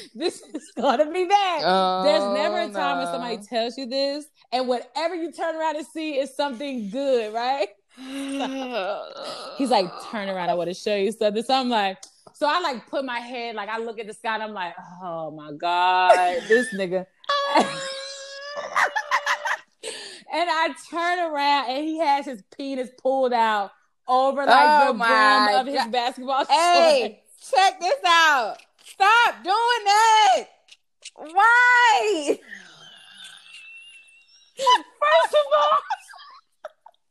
Speaker 2: this is gonna be bad. Oh, There's never a time no. when somebody oh, tells you this, and whatever you turn around and see is something good, right? he's like, turn around, I want to show you something. So I'm like, so I like put my head, like I look at the sky and I'm like, oh my God, this nigga. and I turn around and he has his penis pulled out over like oh the brim of his God. basketball
Speaker 1: Hey, check this out. Stop doing that. Why?
Speaker 2: First of all,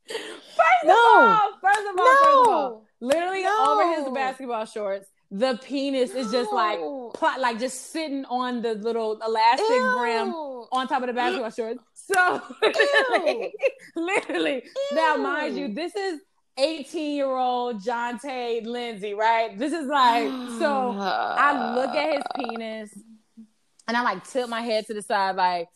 Speaker 2: first no. of all, first of all, no. first of all, literally no. over his basketball shorts, the penis no. is just like plot, like just sitting on the little elastic Ew. brim on top of the basketball shorts. So literally, literally. now mind you, this is 18 year old John Jonte Lindsay, right? This is like, so I look at his penis and I like tilt my head to the side, like,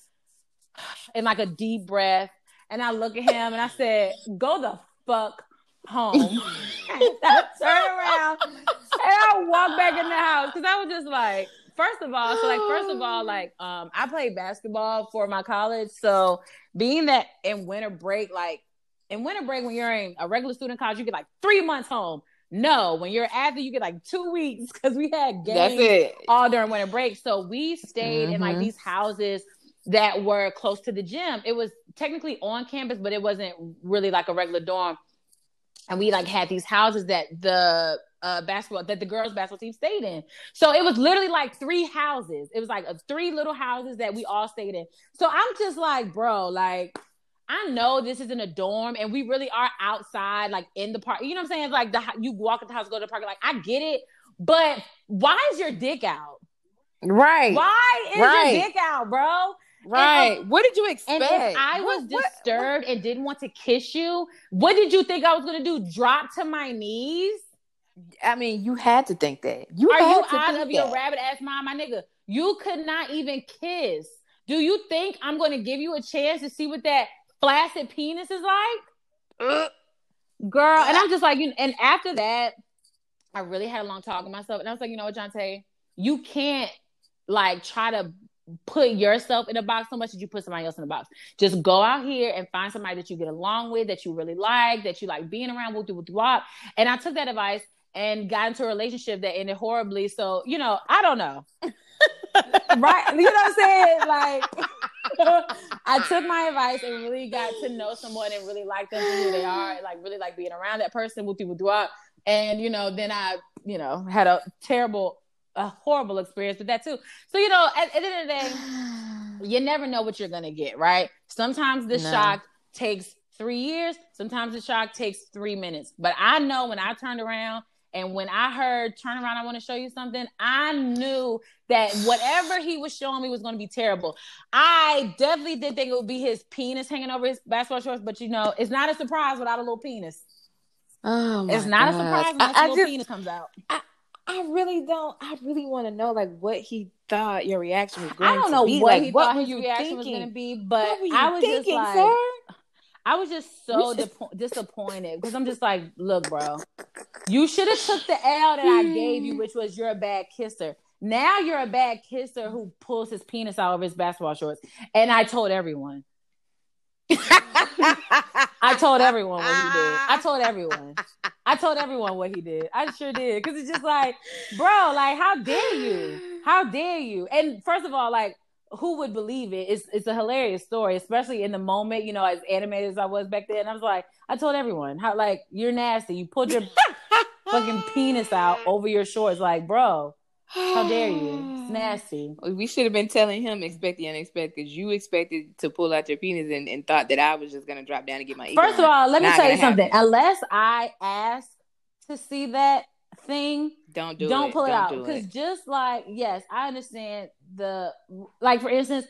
Speaker 2: in like a deep breath. And I look at him and I said, go the fuck home. I turn around and I walk back in the house because I was just like, first of all, so like first of all, like um, I played basketball for my college, so being that in winter break, like in winter break when you're in a regular student college, you get like three months home. No, when you're after, you get like two weeks because we had games all during winter break. So we stayed mm-hmm. in like mm-hmm. these houses that were close to the gym. It was technically on campus, but it wasn't really like a regular dorm. And we like had these houses that the uh, basketball that the girls basketball team stayed in. So it was literally like three houses. It was like a, three little houses that we all stayed in. So I'm just like, bro, like I know this isn't a dorm and we really are outside, like in the park. You know what I'm saying? like the you walk at the house, go to the park. Like I get it, but why is your dick out?
Speaker 1: Right.
Speaker 2: Why is right. your dick out, bro?
Speaker 1: Right. what did you expect?
Speaker 2: And if I was what, disturbed what, and didn't want to kiss you, what did you think I was gonna do? Drop to my knees?
Speaker 1: I mean, you had to think that. You
Speaker 2: are
Speaker 1: you
Speaker 2: out of that. your rabbit ass mind, my nigga? You could not even kiss. Do you think I'm going to give you a chance to see what that flaccid penis is like? Girl, and I'm just like, you. And after that, I really had a long talk with myself, and I was like, you know what, Jonte, you can't like try to put yourself in a box so much that you put somebody else in a box. Just go out here and find somebody that you get along with, that you really like, that you like being around, with, with, with, And I took that advice and got into a relationship that ended horribly. So, you know, I don't know. right? You know what I'm saying? Like I took my advice and really got to know someone and really like them for who they are, like really like being around that person, with people do up. And you know, then I, you know, had a terrible, a horrible experience with that too. So, you know, at, at the end of the day, you never know what you're gonna get, right? Sometimes the no. shock takes three years, sometimes the shock takes three minutes. But I know when I turned around and when I heard turn around, I want to show you something, I knew that whatever he was showing me was going to be terrible. I definitely did think it would be his penis hanging over his basketball shorts, but you know, it's not a surprise without a little penis.
Speaker 1: Oh,
Speaker 2: it's not God. a surprise when a little just, penis comes out.
Speaker 1: I, I really don't. I really want to know like what he thought your reaction was going to be. I don't know
Speaker 2: what
Speaker 1: like,
Speaker 2: he what thought his reaction thinking? was going to be, but I was thinking, just like, sir? I was just so disappointed because I'm just like, look, bro, you should have took the L that I gave you, which was you're a bad kisser. Now you're a bad kisser who pulls his penis out of his basketball shorts. And I told everyone. I told everyone what he did. I told everyone. I told everyone what he did. I sure did. Cause it's just like, bro, like, how dare you? How dare you? And first of all, like, who would believe it? It's it's a hilarious story, especially in the moment, you know, as animated as I was back then. I was like, I told everyone how like you're nasty. You pulled your fucking penis out over your shorts, like, bro. How dare you? It's nasty.
Speaker 1: We should have been telling him expect the unexpected because you expected to pull out your penis and, and, thought that I was just gonna drop down and get my.
Speaker 2: First of all, let me tell you something. Happen. Unless I ask to see that thing,
Speaker 1: don't do it.
Speaker 2: don't
Speaker 1: it.
Speaker 2: pull
Speaker 1: it
Speaker 2: out because just like yes, I understand the like for instance,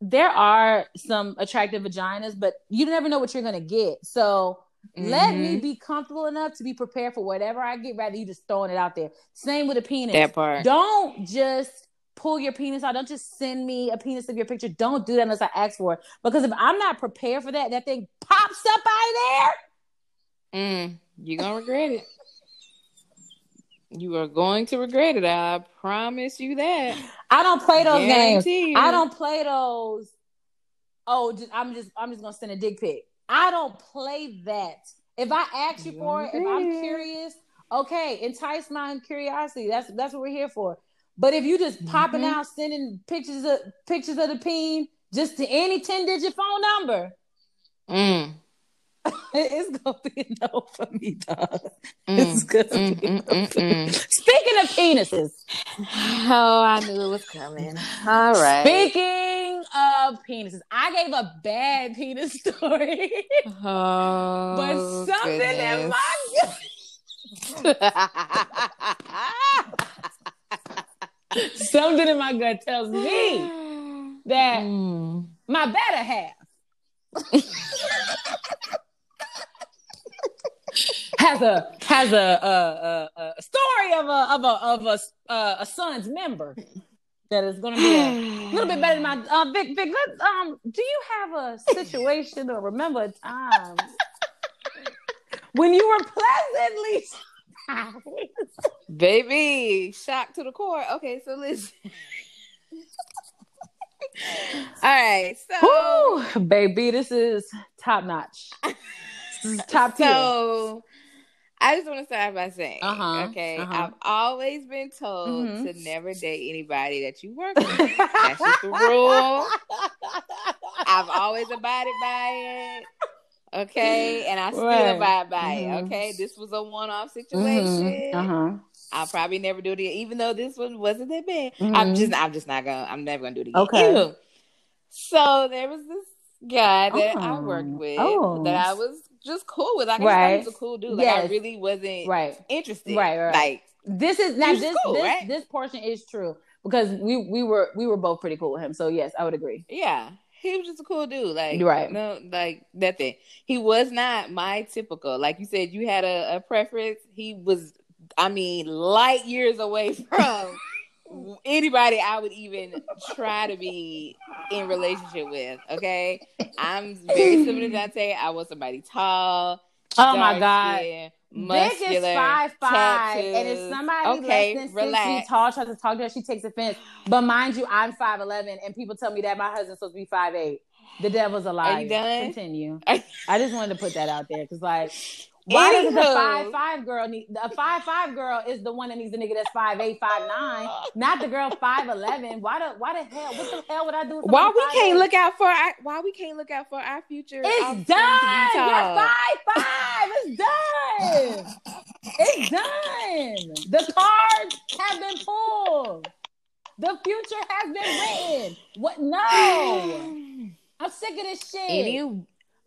Speaker 2: there are some attractive vaginas, but you never know what you're gonna get. So Mm-hmm. Let me mm-hmm. be comfortable enough to be prepared for whatever I get, rather you just throwing it out there. Same with a penis.
Speaker 1: That part.
Speaker 2: Don't just pull your penis out. Don't just send me a penis of your picture. Don't do that unless I ask for it. Because if I'm not prepared for that, that thing pops up out of
Speaker 1: there. Mm, you're gonna regret it. You are going to regret it. I promise you that.
Speaker 2: I don't play those Guarantee games. You. I don't play those. Oh, just, I'm just I'm just gonna send a dick pic. I don't play that. If I ask you for it, if I'm curious, okay, entice my curiosity. That's that's what we're here for. But if you just popping mm-hmm. out sending pictures of pictures of the peen just to any 10 digit phone number,
Speaker 1: Mm.
Speaker 2: It's gonna be a no for me, dog.
Speaker 1: Mm.
Speaker 2: It's gonna
Speaker 1: Mm,
Speaker 2: be a
Speaker 1: mm,
Speaker 2: no
Speaker 1: mm,
Speaker 2: for me.
Speaker 1: mm.
Speaker 2: Speaking of penises,
Speaker 1: Oh, I knew it was coming. All right.
Speaker 2: speaking of penises, I gave a bad penis story,
Speaker 1: Oh,
Speaker 2: but something in my something in my gut tells me that
Speaker 1: Mm.
Speaker 2: my better half has a has a a, a, a story of a of a of a uh, a son's member that is going to be a little bit better than my uh, Vic. Vic, let, um, do you have a situation or remember a time when you were pleasantly surprised?
Speaker 1: Baby, shock to the core. Okay, so listen. All right, so
Speaker 2: Woo, baby, this is top notch. Top tier.
Speaker 1: so I just want to start by saying,
Speaker 2: Uh-huh,
Speaker 1: okay,
Speaker 2: uh-huh.
Speaker 1: I've always been told
Speaker 2: Mhm.
Speaker 1: to never date anybody that you work with. That's just the rule. I've always abided by it. Okay, and I still
Speaker 2: Right.
Speaker 1: abide by it. Okay, this was a one-off situation.
Speaker 2: Mhm, Uh-huh.
Speaker 1: I'll probably never do it again, even though this one wasn't that bad. I'm just, I'm just not gonna, I'm never gonna do it again.
Speaker 2: Okay.
Speaker 1: So there was this guy that I
Speaker 2: Oh.
Speaker 1: worked with
Speaker 2: Oh.
Speaker 1: that I was just cool with. Like, I just thought
Speaker 2: Right.
Speaker 1: he was a cool dude. Like, I really wasn't
Speaker 2: Right.
Speaker 1: interested.
Speaker 2: Right, right.
Speaker 1: Like,
Speaker 2: This is now this
Speaker 1: cool,
Speaker 2: this
Speaker 1: right?
Speaker 2: this portion is true because we we were we were both pretty cool with him. So yes, I would agree.
Speaker 1: yeah, he was just a cool dude. Like,
Speaker 2: Right.
Speaker 1: No, like nothing. He was not my typical. Like you said, you had a, a preference. He was, I mean, light years away from anybody I would even try to be in relationship with. Okay, I'm very similar to Dante. I want somebody tall.
Speaker 2: Oh my god.
Speaker 1: muscular,
Speaker 2: is five five, and if somebody
Speaker 1: Okay,
Speaker 2: less than
Speaker 1: relax.
Speaker 2: six feet tall tries to talk to her, she takes offense. But mind you, I'm five eleven, and people tell me that my husband's supposed to be five eight. The devil's a liar.
Speaker 1: Are you done?
Speaker 2: Continue. I just wanted to put that out there because, like, why does the
Speaker 1: Anywho.
Speaker 2: five five girl need a five five girl is the one that needs a nigga that's five eight five nine, not the girl five eleven. Why the why the hell? What the hell would I do?
Speaker 1: Why we can't
Speaker 2: 5'8"?
Speaker 1: look out for our why we can't look out for our future?
Speaker 2: It's done. You're five five. It's done. It's done. The cards have been pulled. The future has been written. What? No. I'm sick of this shit.
Speaker 1: Any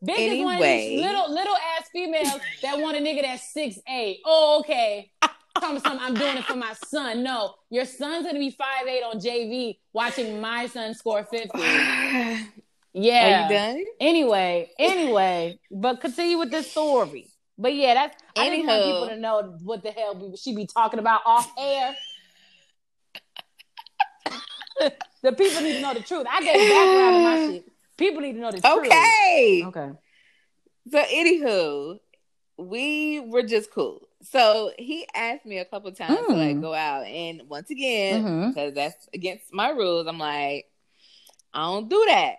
Speaker 2: Big is one of these little little ass females that want a nigga that's six eight. Oh, okay. Tell me something. I'm doing it for my son. No, your son's gonna be five eight on JV watching my son score fifty. Yeah.
Speaker 1: Are you done?
Speaker 2: Anyway, anyway, but continue with this story. But yeah, that's I just want
Speaker 1: Anywho.
Speaker 2: people to know what the hell she be talking about off air. the people need to know the truth. I gave background to my shit. People need to know the truth.
Speaker 1: Okay.
Speaker 2: Okay.
Speaker 1: So anywho, we were just cool. So he asked me a couple times to like
Speaker 2: Mm.
Speaker 1: go out, and once again,
Speaker 2: Mhm.
Speaker 1: because that's against my rules, I'm like, I don't do that.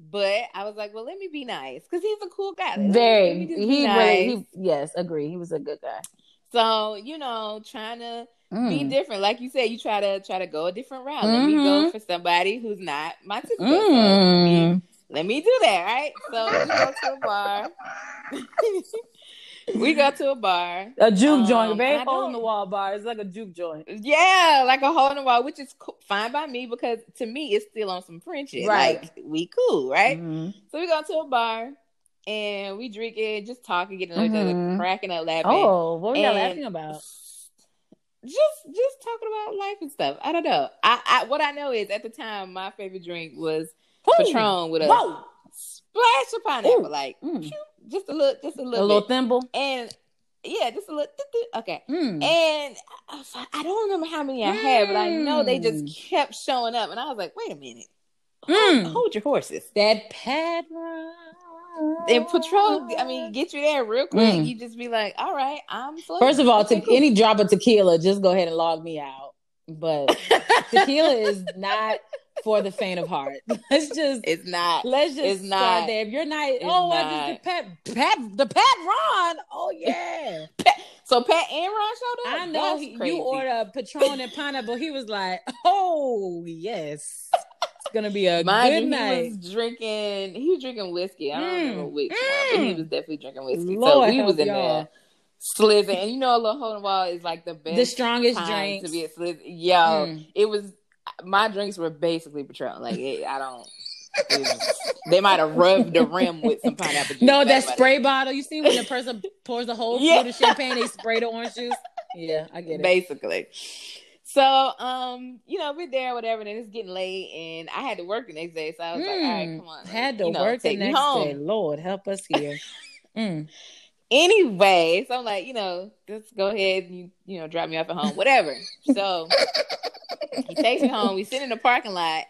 Speaker 1: But I was like, well, let me be nice because he's a cool guy. Let
Speaker 2: Very.
Speaker 1: me
Speaker 2: He
Speaker 1: be
Speaker 2: really. He yes. Agree. He was a good guy.
Speaker 1: So you know, trying to be
Speaker 2: Mm.
Speaker 1: different, like you said, you try to try to go a different route. Let me go
Speaker 2: Mhm.
Speaker 1: for somebody who's not my typical. So let, me,
Speaker 2: Mm.
Speaker 1: Let me do that, right? So we go to a bar. we go to a bar.
Speaker 2: A juke
Speaker 1: Um,
Speaker 2: joint, very hole in the wall bar. It's like a juke joint.
Speaker 1: Yeah, like a hole in the wall, which is co- fine by me because to me it's still on some friendship.
Speaker 2: Right.
Speaker 1: Like we cool, right?
Speaker 2: Mhm.
Speaker 1: So we go to a bar and we drink it, just talking, getting know each other,
Speaker 2: Mhm.
Speaker 1: cracking up, laughing.
Speaker 2: Oh, what were y'all laughing about?
Speaker 1: just just talking about life and stuff. I don't know. I, I what I know is at the time my favorite drink was Patron with a
Speaker 2: Whoa.
Speaker 1: splash of pineapple,
Speaker 2: Ooh.
Speaker 1: like
Speaker 2: Mm.
Speaker 1: just a little, just a little,
Speaker 2: A
Speaker 1: little, bit.
Speaker 2: thimble.
Speaker 1: and yeah, just a little. Okay,
Speaker 2: Mm.
Speaker 1: and I, was like- I don't remember how many I had, but I know they just
Speaker 2: Mm.
Speaker 1: kept showing up, and I was like, wait a minute, hold,
Speaker 2: Mm.
Speaker 1: hold your horses.
Speaker 2: That pad run.
Speaker 1: And Patron, I mean, get you there real quick.
Speaker 2: Mm.
Speaker 1: You just be like, all right, I'm slow.
Speaker 2: First of all,
Speaker 1: Okay,
Speaker 2: to,
Speaker 1: cool.
Speaker 2: any drop of tequila, just go ahead and log me out. But tequila is not for the faint of heart. Let's just
Speaker 1: it's not.
Speaker 2: let's just
Speaker 1: it's
Speaker 2: start
Speaker 1: not.
Speaker 2: there. If you're not, oh,
Speaker 1: not.
Speaker 2: the pet, pet, the pet Ron. Oh yeah,
Speaker 1: So Pat and Ron showed up.
Speaker 2: I know. He, you order a Patron and pineapple. He was like, oh yes, It's gonna be a
Speaker 1: Mind
Speaker 2: good
Speaker 1: you,
Speaker 2: night.
Speaker 1: He was drinking. He was drinking whiskey. I don't
Speaker 2: Mm,
Speaker 1: remember which one, but he
Speaker 2: mm.
Speaker 1: was definitely drinking whiskey.
Speaker 2: Lord
Speaker 1: so we was in
Speaker 2: y'all.
Speaker 1: there slizzing, and you know, a little hole in the wall is like the best,
Speaker 2: The strongest
Speaker 1: time
Speaker 2: drinks.
Speaker 1: to be a slizz. Yo,
Speaker 2: Mm.
Speaker 1: it was. My drinks were basically Patron. Like it, I don't. was- they might have rubbed the rim with some pineapple juice.
Speaker 2: No, that
Speaker 1: about it.
Speaker 2: spray bottle. You see when the person pours the whole
Speaker 1: Yeah.
Speaker 2: of champagne, they spray the orange juice. Yeah, I get it.
Speaker 1: basically. So, um, you know, we're there, whatever, and it's getting late, and I had to work the next day, so I was like, all right,
Speaker 2: Mm,
Speaker 1: come on,
Speaker 2: Had to
Speaker 1: you know,
Speaker 2: work the next day. Lord help us here. Mm.
Speaker 1: Anyway, so I'm like, you know, just go ahead and you, you know, drop me off at home, whatever. so he takes me home. We sit in the parking lot,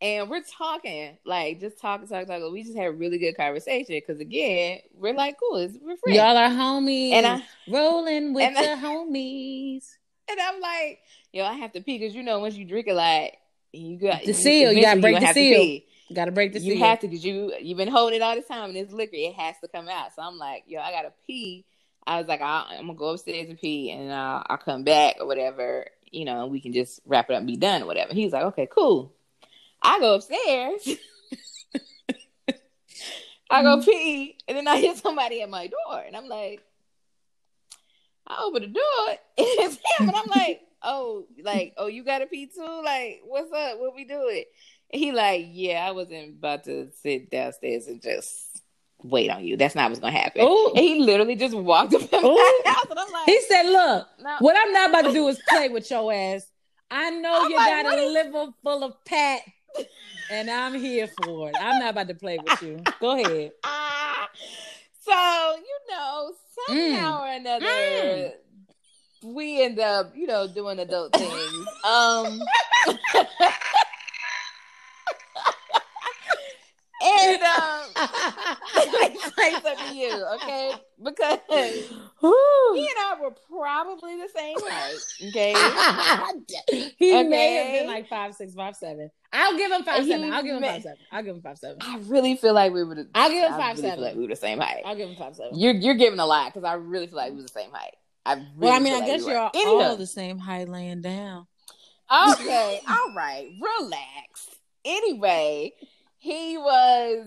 Speaker 1: and we're talking, like, just talking, talking, talking. We just had a really good conversation because, again, we're like, cool, it's, we're friends.
Speaker 2: Y'all are homies.
Speaker 1: and I'm
Speaker 2: rolling with
Speaker 1: and I-
Speaker 2: the homies.
Speaker 1: and I'm like, yo, I have to pee because you know, once you drink a lot, you got
Speaker 2: The seal, you gotta break the seal.
Speaker 1: Pee.
Speaker 2: Gotta break the
Speaker 1: you have to because you you've been holding it all this time and it's liquor. It has to come out. So I'm like, yo, I gotta pee. I was like, i I'm gonna go upstairs and pee, and I'll, I'll come back or whatever. You know, we can just wrap it up and be done or whatever. He's like, okay, cool. I go upstairs. I go mm-hmm. pee, and then I hear somebody at my door, and I'm like, I open the door, and it's him, and I'm like, oh, like, oh, you gotta pee too? Like, what's up? What we doing? He like, yeah, I wasn't about to sit downstairs and just wait on you. That's not what's gonna happen.
Speaker 2: Ooh.
Speaker 1: And he literally just walked up in my house, and I'm like,
Speaker 2: He said, "Look,
Speaker 1: no.
Speaker 2: what I'm not about to do is play with your ass. I know
Speaker 1: I'm
Speaker 2: you
Speaker 1: like,
Speaker 2: got a
Speaker 1: is-
Speaker 2: liver full of pat, and I'm here for it. I'm not about to play with you. Go ahead."
Speaker 1: Ah. So you know, somehow or another,
Speaker 2: Mm.
Speaker 1: we end up, you know, doing adult things. um, and um, let me say something to you, okay? Because he and I were probably the same height, okay?
Speaker 2: he may have been like five six, five seven. I'll give him five
Speaker 1: He
Speaker 2: seven. I'll give him
Speaker 1: may-
Speaker 2: five seven. I'll give him five seven.
Speaker 1: I really feel like we were. The,
Speaker 2: I'll give him five
Speaker 1: really
Speaker 2: seven.
Speaker 1: Like we were the same height.
Speaker 2: I'll give him five seven.
Speaker 1: You're you're giving a lot because I really feel like we were the same height. I really
Speaker 2: well, I mean, I
Speaker 1: like
Speaker 2: guess
Speaker 1: we
Speaker 2: you're all, all the same height laying down.
Speaker 1: Okay, all right, relax. Anyway, he was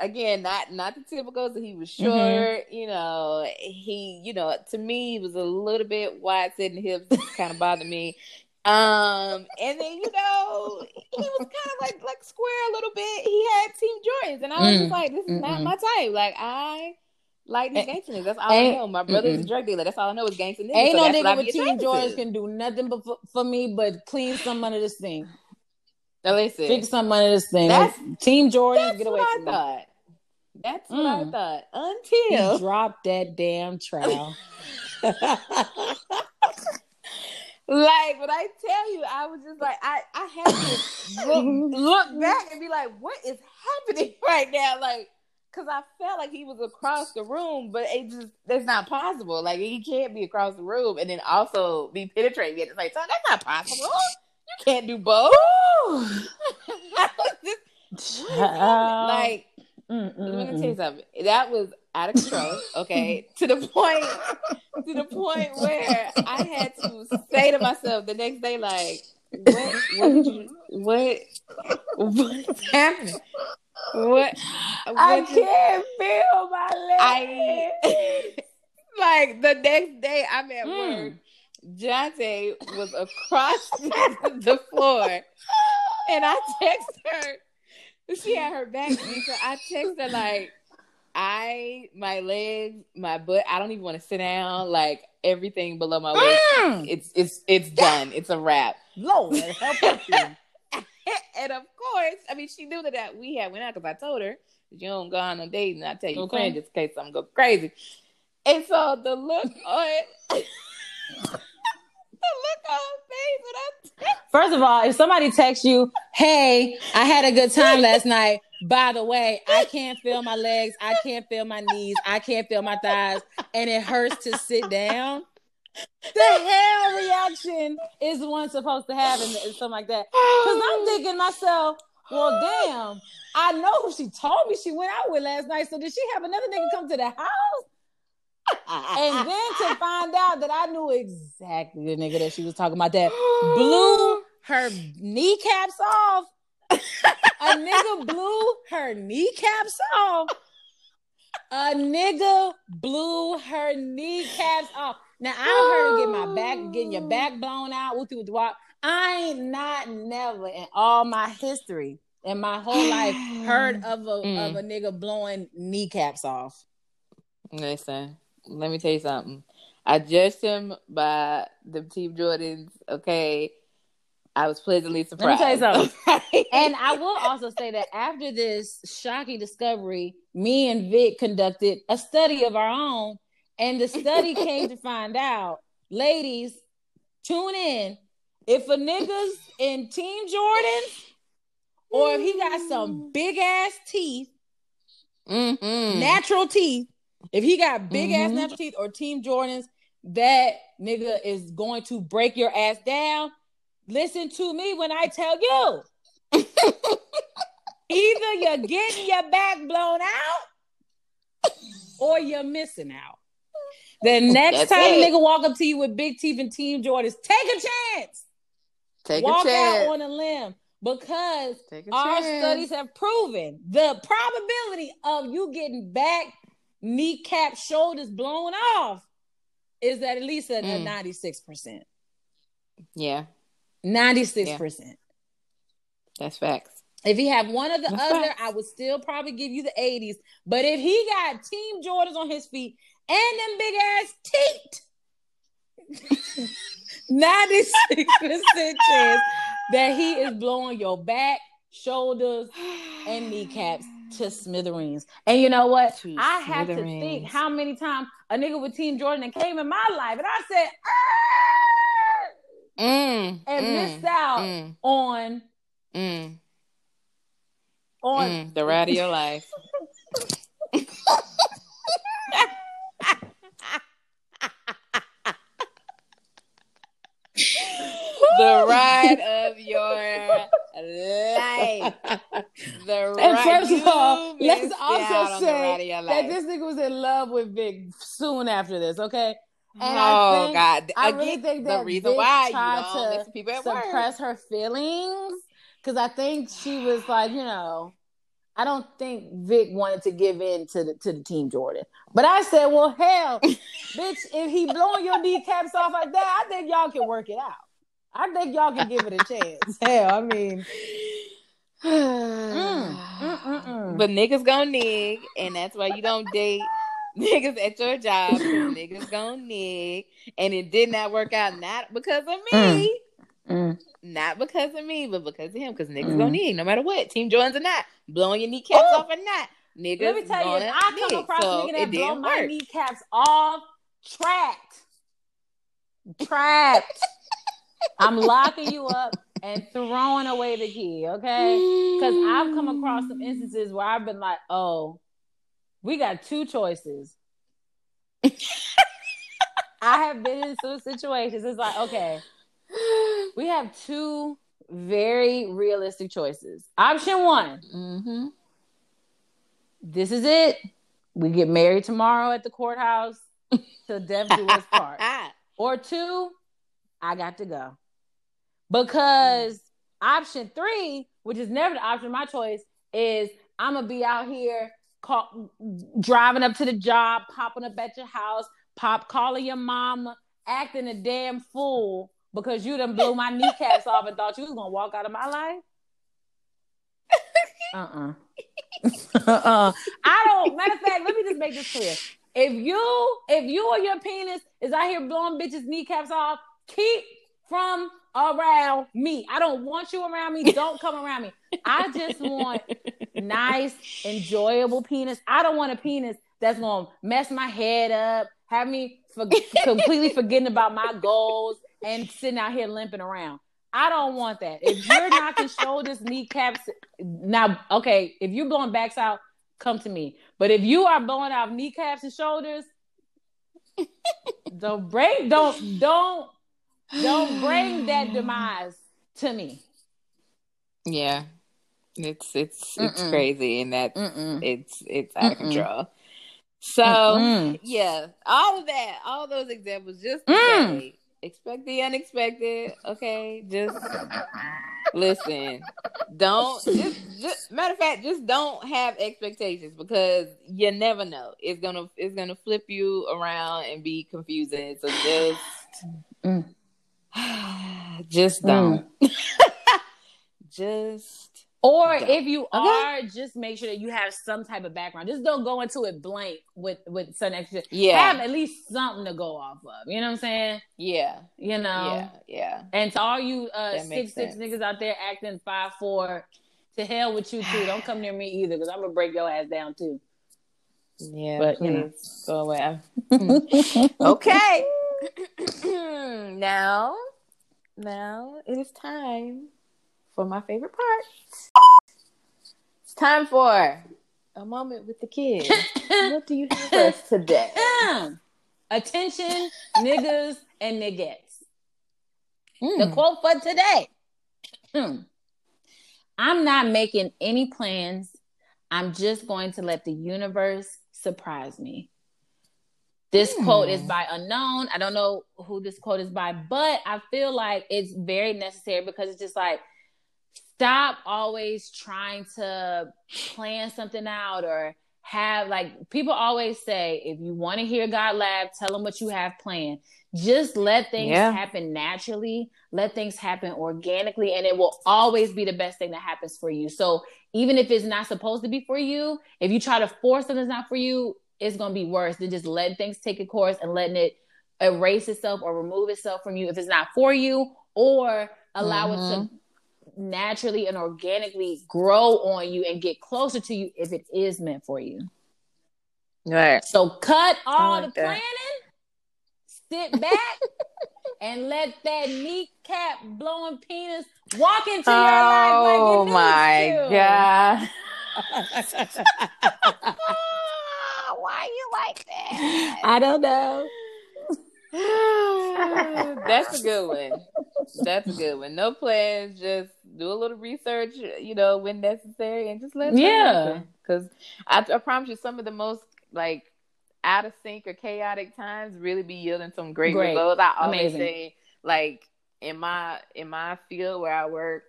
Speaker 1: again not not the typical. So he was
Speaker 2: Mm-hmm.
Speaker 1: short. You know, he you know to me he was a little bit wide set in hips. kind of bothered me. Um, and then you know he was kind of like like square a little bit. He had Team Jordans, and I was
Speaker 2: Mm,
Speaker 1: just like, this is not
Speaker 2: mm-mm.
Speaker 1: my type. Like I. Like these gangsters. That's all I know. My brother's a
Speaker 2: mm-mm.
Speaker 1: drug dealer. That's all I know is gangster niggas.
Speaker 2: Ain't
Speaker 1: so
Speaker 2: no nigga with Team Jordans can do nothing but for, for me but clean some under this thing.
Speaker 1: Now listen,
Speaker 2: Fix something under this thing.
Speaker 1: That's-
Speaker 2: Team Jordans,
Speaker 1: That's
Speaker 2: get away
Speaker 1: what I
Speaker 2: from me.
Speaker 1: thought. That's what I
Speaker 2: Mm.
Speaker 1: thought.
Speaker 2: He dropped that damn trowel.
Speaker 1: like when I tell you, I was just like I I had to look, look back and be like, what is happening right now? Like, cause I felt like he was across the room, but it just that's not possible. Like he can't be across the room and then also be penetrating at the same time. That's not possible. You can't do both. Just, what is happening? like
Speaker 2: Mm, mm,
Speaker 1: let me tell you something. That was out of control. Okay, to the point, to the point where I had to say to myself the next day, like, what, what you, what, what's happening? What,
Speaker 2: I
Speaker 1: what
Speaker 2: can't feel my legs.
Speaker 1: I like the next day I'm at
Speaker 2: Mm.
Speaker 1: work. Jonte was across the floor, and I text her. She had her back so I text her like, "I, my legs, my butt. I don't even want to sit down. Like everything below my waist,
Speaker 2: Mm.
Speaker 1: it's it's it's done. It's a wrap."
Speaker 2: Lord, help you.
Speaker 1: and of course, I mean, she knew that, that we had went out because I told her you don't go on no dates, and I tell you
Speaker 2: Okay.
Speaker 1: friends just in case something go crazy. And so the look on
Speaker 2: First of all, if somebody texts you, "Hey, I had a good time last night. By the way, I can't feel my legs, I can't feel my knees, I can't feel my thighs, and it hurts to sit down." The hell reaction is one supposed to have and something like that? Because I'm thinking myself, well, damn, I know who she told me she went out with last night. So did she have another nigga come to the house? And then to find out that I knew exactly the nigga that she was talking about that blew her kneecaps off. a nigga blew her kneecaps off. A nigga blew her kneecaps off. Now I heard get my back, getting your back blown out with you walk. I ain't not never in all my history in my whole life heard of a mm. of a nigga blowing kneecaps off.
Speaker 1: Listen, let me tell you something. I judged him by the Team Jordans. Okay, I was pleasantly surprised.
Speaker 2: Let me tell you something. and I will also say that after this shocking discovery, me and Vic conducted a study of our own, and the study came to find out, ladies, tune in. If a nigga's in Team Jordan, or if he got some big ass teeth, mm-hmm. natural teeth, if he got big mm-hmm. ass natural teeth or Team Jordans, that nigga is going to break your ass down. Listen to me when I tell you. Either you're getting your back blown out or you're missing out. The next That's time it. a nigga walk up to you with big teeth and Team Jordans, take a chance.
Speaker 1: Take walk a chance.
Speaker 2: out on a limb because our chance. studies have proven the probability of you getting back, kneecap, shoulders blown off is at least at mm. a 96%.
Speaker 1: Yeah.
Speaker 2: 96%. Yeah.
Speaker 1: That's facts.
Speaker 2: If he had one or the That's other, facts. I would still probably give you the 80s. But if he got Team Jordans on his feet and them big ass teeth, 96% chance that he is blowing your back, shoulders, and kneecaps to smithereens. And you know what? To I have to think how many times a nigga with Team Jordan came in my life, and I said, mm, and mm, missed out mm, on
Speaker 1: mm. on mm, the ride of your life. The ride of your life. The
Speaker 2: and first of all, let's also say that this nigga was in love with Vic soon after this. Okay.
Speaker 1: And oh I think, God! I really think that the reason Vic why tried
Speaker 2: you to suppress work. her feelings because I think she was like, you know, I don't think Vic wanted to give in to the to the team Jordan. But I said, well, hell, bitch, if he blowing your kneecaps off like that, I think y'all can work it out. I think y'all can give it a chance. Hell, I mean.
Speaker 1: mm, mm, mm, mm, but niggas gonna nig, and that's why you don't date niggas at your job. niggas gonna nig, and it did not work out. Not because of me, mm, not because of me, but because of him. Because niggas gonna nig, no matter what. Team joins or not, blowing your kneecaps Ooh. off or not. Niggas Let me tell you, I come across so a nigga that blow my work.
Speaker 2: kneecaps off, trapped, trapped. I'm locking you up and throwing away the key, okay? Because I've come across some instances where I've been like, oh, we got two choices. I have been in some situations. It's like, okay, we have two very realistic choices. Option one, mm-hmm. this is it. We get married tomorrow at the courthouse to death do us part. or two, I got to go. Because mm. option three, which is never the option of my choice, is I'm gonna be out here call, driving up to the job, popping up at your house, pop calling your mama, acting a damn fool because you done blew my kneecaps off and thought you was gonna walk out of my life. Uh-uh. uh-uh. I don't matter of fact, let me just make this clear. If you if you or your penis is out here blowing bitches kneecaps off, keep from around me. I don't want you around me. Don't come around me. I just want nice, enjoyable penis. I don't want a penis that's gonna mess my head up, have me for- completely forgetting about my goals and sitting out here limping around. I don't want that. If you're knocking shoulders, kneecaps, now okay. If you're blowing backs out, come to me. But if you are blowing out kneecaps and shoulders, don't break. Don't don't don't bring that demise to me.
Speaker 1: Yeah. It's it's Mm-mm. it's crazy and that it's it's out of control. So Mm-mm. yeah, all of that, all those examples, just mm. expect the unexpected. Okay, just Listen, don't just, just matter of fact, just don't have expectations because you never know. It's gonna it's gonna flip you around and be confusing. So just mm. just don't. Mm. just
Speaker 2: or if you okay. are, just make sure that you have some type of background. Just don't go into it blank with with some extra. Yeah, have at least something to go off of. You know what I'm saying?
Speaker 1: Yeah,
Speaker 2: you know.
Speaker 1: Yeah, yeah.
Speaker 2: And to all you uh, six six niggas out there acting five four, to hell with you too. Don't come near me either, because I'm gonna break your ass down too.
Speaker 1: Yeah, but please you know. go away. okay. now, now it is time for my favorite part. It's time for a moment with the kids. what do you have for us today?
Speaker 2: Attention, niggas and niggas. Mm. The quote for today. Hmm. I'm not making any plans. I'm just going to let the universe surprise me. This mm. quote is by unknown. I don't know who this quote is by, but I feel like it's very necessary because it's just like stop always trying to plan something out or have like people always say if you want to hear god laugh tell him what you have planned just let things yeah. happen naturally let things happen organically and it will always be the best thing that happens for you so even if it's not supposed to be for you if you try to force something that's not for you it's going to be worse than just letting things take a course and letting it erase itself or remove itself from you if it's not for you or allow mm-hmm. it to mm-hmm naturally and organically grow on you and get closer to you if it is meant for you.
Speaker 1: Right.
Speaker 2: So cut all like the that. planning, sit back, and let that kneecap blowing penis walk into your oh, life. Oh my god.
Speaker 1: why you like that?
Speaker 2: I don't know.
Speaker 1: That's a good one. That's a good one. No plans, just do a little research, you know, when necessary, and just let yeah. Because I, I promise you, some of the most like out of sync or chaotic times really be yielding some great, great. results. I always Amazing. say, like in my in my field where I work,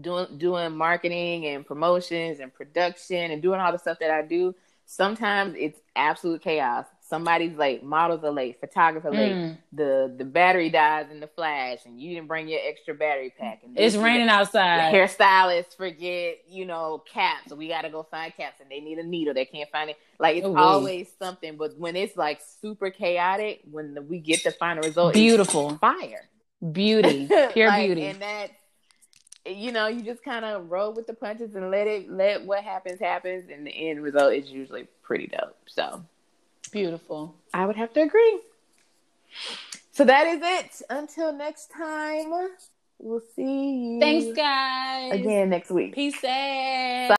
Speaker 1: doing doing marketing and promotions and production and doing all the stuff that I do. Sometimes it's absolute chaos somebody's late, models are late, photographer late, mm. the the battery dies in the flash, and you didn't bring your extra battery pack. And
Speaker 2: it's raining outside.
Speaker 1: The hairstylists forget, you know, caps. We got to go find caps, and they need a needle. They can't find it. Like it's oh, always something. But when it's like super chaotic, when the, we get the final result,
Speaker 2: beautiful
Speaker 1: fire,
Speaker 2: beauty, pure like, beauty,
Speaker 1: and that you know, you just kind of roll with the punches and let it let what happens happens, and the end result is usually pretty dope. So
Speaker 2: Beautiful.
Speaker 1: I would have to agree. So that is it. Until next time, we'll see you.
Speaker 2: Thanks, guys.
Speaker 1: Again next week.
Speaker 2: Peace out.